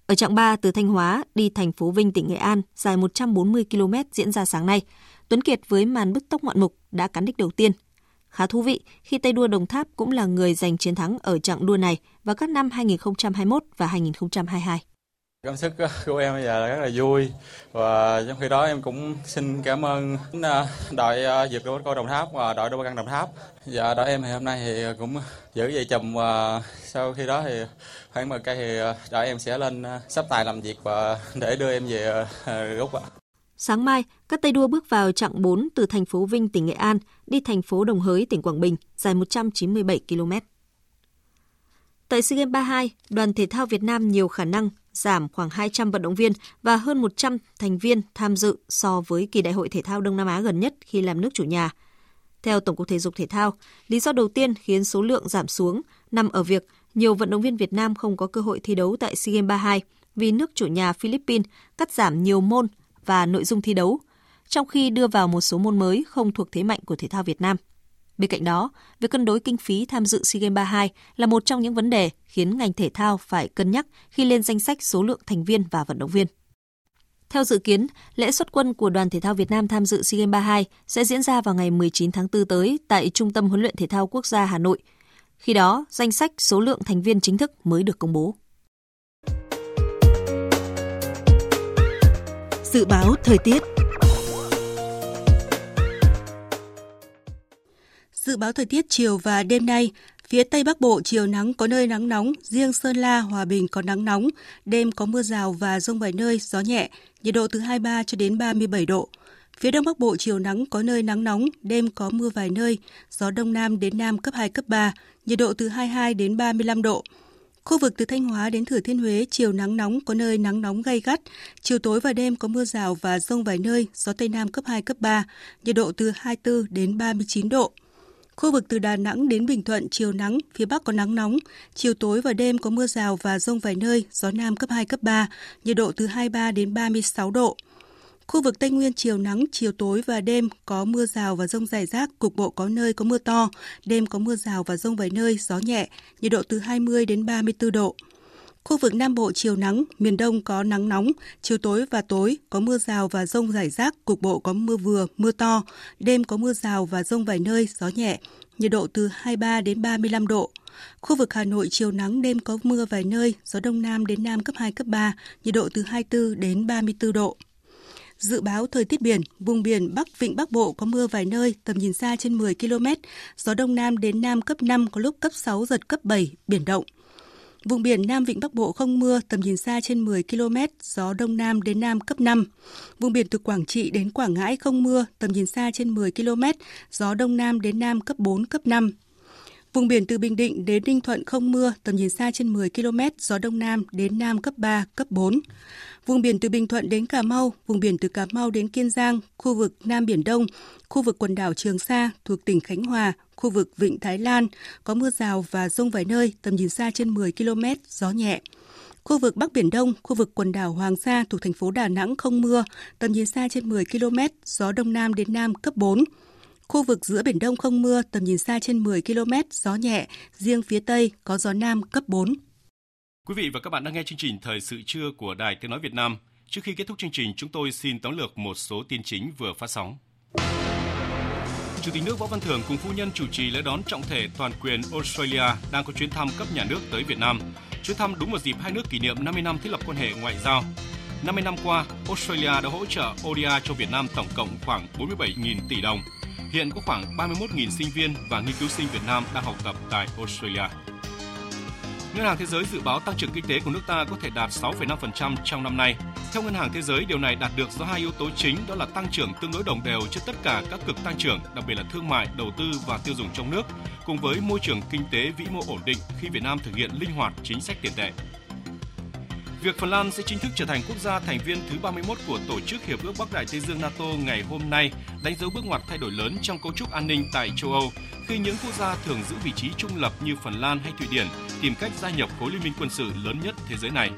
Ở chặng 3 từ Thanh Hóa đi thành phố Vinh tỉnh Nghệ An dài 140 km diễn ra sáng nay, Tuấn Kiệt với màn bứt tốc ngoạn mục đã cán đích đầu tiên. Khá thú vị khi tay đua Đồng Tháp cũng là người giành chiến thắng ở chặng đua này vào các năm 2021 và 2022. Cảm xúc ờ, của em bây giờ là rất là vui và trong khi đó em cũng xin cảm ơn ờ, đội ờ, dược vượt cô Đồng Tháp và đội đua băng Đồng Tháp. Và đội em thì hôm nay thì cũng giữ dây chùm và sau khi đó thì khoảng 10 cây thì đội em sẽ lên sắp tài làm việc và để đưa em về rút ạ. Sáng mai, các tay đua bước vào chặng 4 từ thành phố Vinh, tỉnh Nghệ An, đi thành phố Đồng Hới, tỉnh Quảng Bình, dài 197 km. Tại SEA Games 32, đoàn thể thao Việt Nam nhiều khả năng giảm khoảng 200 vận động viên và hơn 100 thành viên tham dự so với kỳ đại hội thể thao Đông Nam Á gần nhất khi làm nước chủ nhà. Theo Tổng cục Thể dục Thể thao, lý do đầu tiên khiến số lượng giảm xuống nằm ở việc nhiều vận động viên Việt Nam không có cơ hội thi đấu tại SEA Games 32 vì nước chủ nhà Philippines cắt giảm nhiều môn và nội dung thi đấu, trong khi đưa vào một số môn mới không thuộc thế mạnh của thể thao Việt Nam. Bên cạnh đó, việc cân đối kinh phí tham dự SEA Games 32 là một trong những vấn đề khiến ngành thể thao phải cân nhắc khi lên danh sách số lượng thành viên và vận động viên. Theo dự kiến, lễ xuất quân của đoàn thể thao Việt Nam tham dự SEA Games 32 sẽ diễn ra vào ngày 19 tháng 4 tới tại Trung tâm huấn luyện thể thao quốc gia Hà Nội. Khi đó, danh sách số lượng thành viên chính thức mới được công bố. Dự báo thời tiết Dự báo thời tiết chiều và đêm nay, phía Tây Bắc Bộ chiều nắng có nơi nắng nóng, riêng Sơn La, Hòa Bình có nắng nóng, đêm có mưa rào và rông vài nơi, gió nhẹ, nhiệt độ từ 23 cho đến 37 độ. Phía Đông Bắc Bộ chiều nắng có nơi nắng nóng, đêm có mưa vài nơi, gió Đông Nam đến Nam cấp 2, cấp 3, nhiệt độ từ 22 đến 35 độ. Khu vực từ Thanh Hóa đến Thừa Thiên Huế chiều nắng nóng có nơi nắng nóng gay gắt, chiều tối và đêm có mưa rào và rông vài nơi, gió Tây Nam cấp 2, cấp 3, nhiệt độ từ 24 đến 39 độ. Khu vực từ Đà Nẵng đến Bình Thuận chiều nắng, phía Bắc có nắng nóng, chiều tối và đêm có mưa rào và rông vài nơi, gió Nam cấp 2, cấp 3, nhiệt độ từ 23 đến 36 độ. Khu vực Tây Nguyên chiều nắng, chiều tối và đêm có mưa rào và rông rải rác, cục bộ có nơi có mưa to, đêm có mưa rào và rông vài nơi, gió nhẹ, nhiệt độ từ 20 đến 34 độ. Khu vực Nam Bộ chiều nắng, miền Đông có nắng nóng, chiều tối và tối có mưa rào và rông rải rác, cục bộ có mưa vừa, mưa to, đêm có mưa rào và rông vài nơi, gió nhẹ, nhiệt độ từ 23 đến 35 độ. Khu vực Hà Nội chiều nắng đêm có mưa vài nơi, gió đông nam đến nam cấp 2, cấp 3, nhiệt độ từ 24 đến 34 độ. Dự báo thời tiết biển, vùng biển Bắc Vịnh Bắc Bộ có mưa vài nơi, tầm nhìn xa trên 10 km, gió đông nam đến nam cấp 5 có lúc cấp 6 giật cấp 7, biển động. Vùng biển Nam Vịnh Bắc Bộ không mưa, tầm nhìn xa trên 10 km, gió Đông Nam đến Nam cấp 5. Vùng biển từ Quảng Trị đến Quảng Ngãi không mưa, tầm nhìn xa trên 10 km, gió Đông Nam đến Nam cấp 4, cấp 5. Vùng biển từ Bình Định đến Ninh Thuận không mưa, tầm nhìn xa trên 10 km, gió Đông Nam đến Nam cấp 3, cấp 4. Vùng biển từ Bình Thuận đến Cà Mau, vùng biển từ Cà Mau đến Kiên Giang, khu vực Nam Biển Đông, khu vực quần đảo Trường Sa thuộc tỉnh Khánh Hòa, khu vực Vịnh Thái Lan có mưa rào và rông vài nơi, tầm nhìn xa trên 10 km, gió nhẹ. Khu vực Bắc Biển Đông, khu vực quần đảo Hoàng Sa thuộc thành phố Đà Nẵng không mưa, tầm nhìn xa trên 10 km, gió Đông Nam đến Nam cấp 4. Khu vực giữa Biển Đông không mưa, tầm nhìn xa trên 10 km, gió nhẹ, riêng phía Tây có gió Nam cấp 4. Quý vị và các bạn đang nghe chương trình Thời sự trưa của Đài Tiếng Nói Việt Nam. Trước khi kết thúc chương trình, chúng tôi xin tóm lược một số tin chính vừa phát sóng. Chủ tịch nước Võ Văn Thưởng cùng phu nhân chủ trì lễ đón trọng thể toàn quyền Australia đang có chuyến thăm cấp nhà nước tới Việt Nam. Chuyến thăm đúng vào dịp hai nước kỷ niệm 50 năm thiết lập quan hệ ngoại giao. 50 năm qua, Australia đã hỗ trợ ODA cho Việt Nam tổng cộng khoảng 47.000 tỷ đồng. Hiện có khoảng 31.000 sinh viên và nghiên cứu sinh Việt Nam đang học tập tại Australia. Ngân hàng Thế giới dự báo tăng trưởng kinh tế của nước ta có thể đạt 6,5% trong năm nay. Theo Ngân hàng Thế giới, điều này đạt được do hai yếu tố chính đó là tăng trưởng tương đối đồng đều trên tất cả các cực tăng trưởng, đặc biệt là thương mại, đầu tư và tiêu dùng trong nước, cùng với môi trường kinh tế vĩ mô ổn định khi Việt Nam thực hiện linh hoạt chính sách tiền tệ. Việc Phần Lan sẽ chính thức trở thành quốc gia thành viên thứ 31 của Tổ chức Hiệp ước Bắc Đại Tây Dương NATO ngày hôm nay đánh dấu bước ngoặt thay đổi lớn trong cấu trúc an ninh tại châu Âu khi những quốc gia thường giữ vị trí trung lập như Phần Lan hay Thụy Điển tìm cách gia nhập khối liên minh quân sự lớn nhất thế giới này.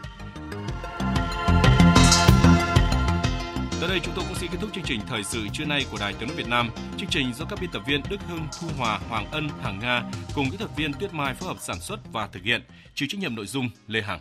Tới đây chúng tôi cũng xin kết thúc chương trình thời sự trưa nay của Đài Tiếng nói Việt Nam. Chương trình do các biên tập viên Đức Hưng, Thu Hòa, Hoàng Ân, Hằng Nga cùng kỹ thuật viên Tuyết Mai phối hợp sản xuất và thực hiện. Chịu trách nhiệm nội dung Lê Hằng.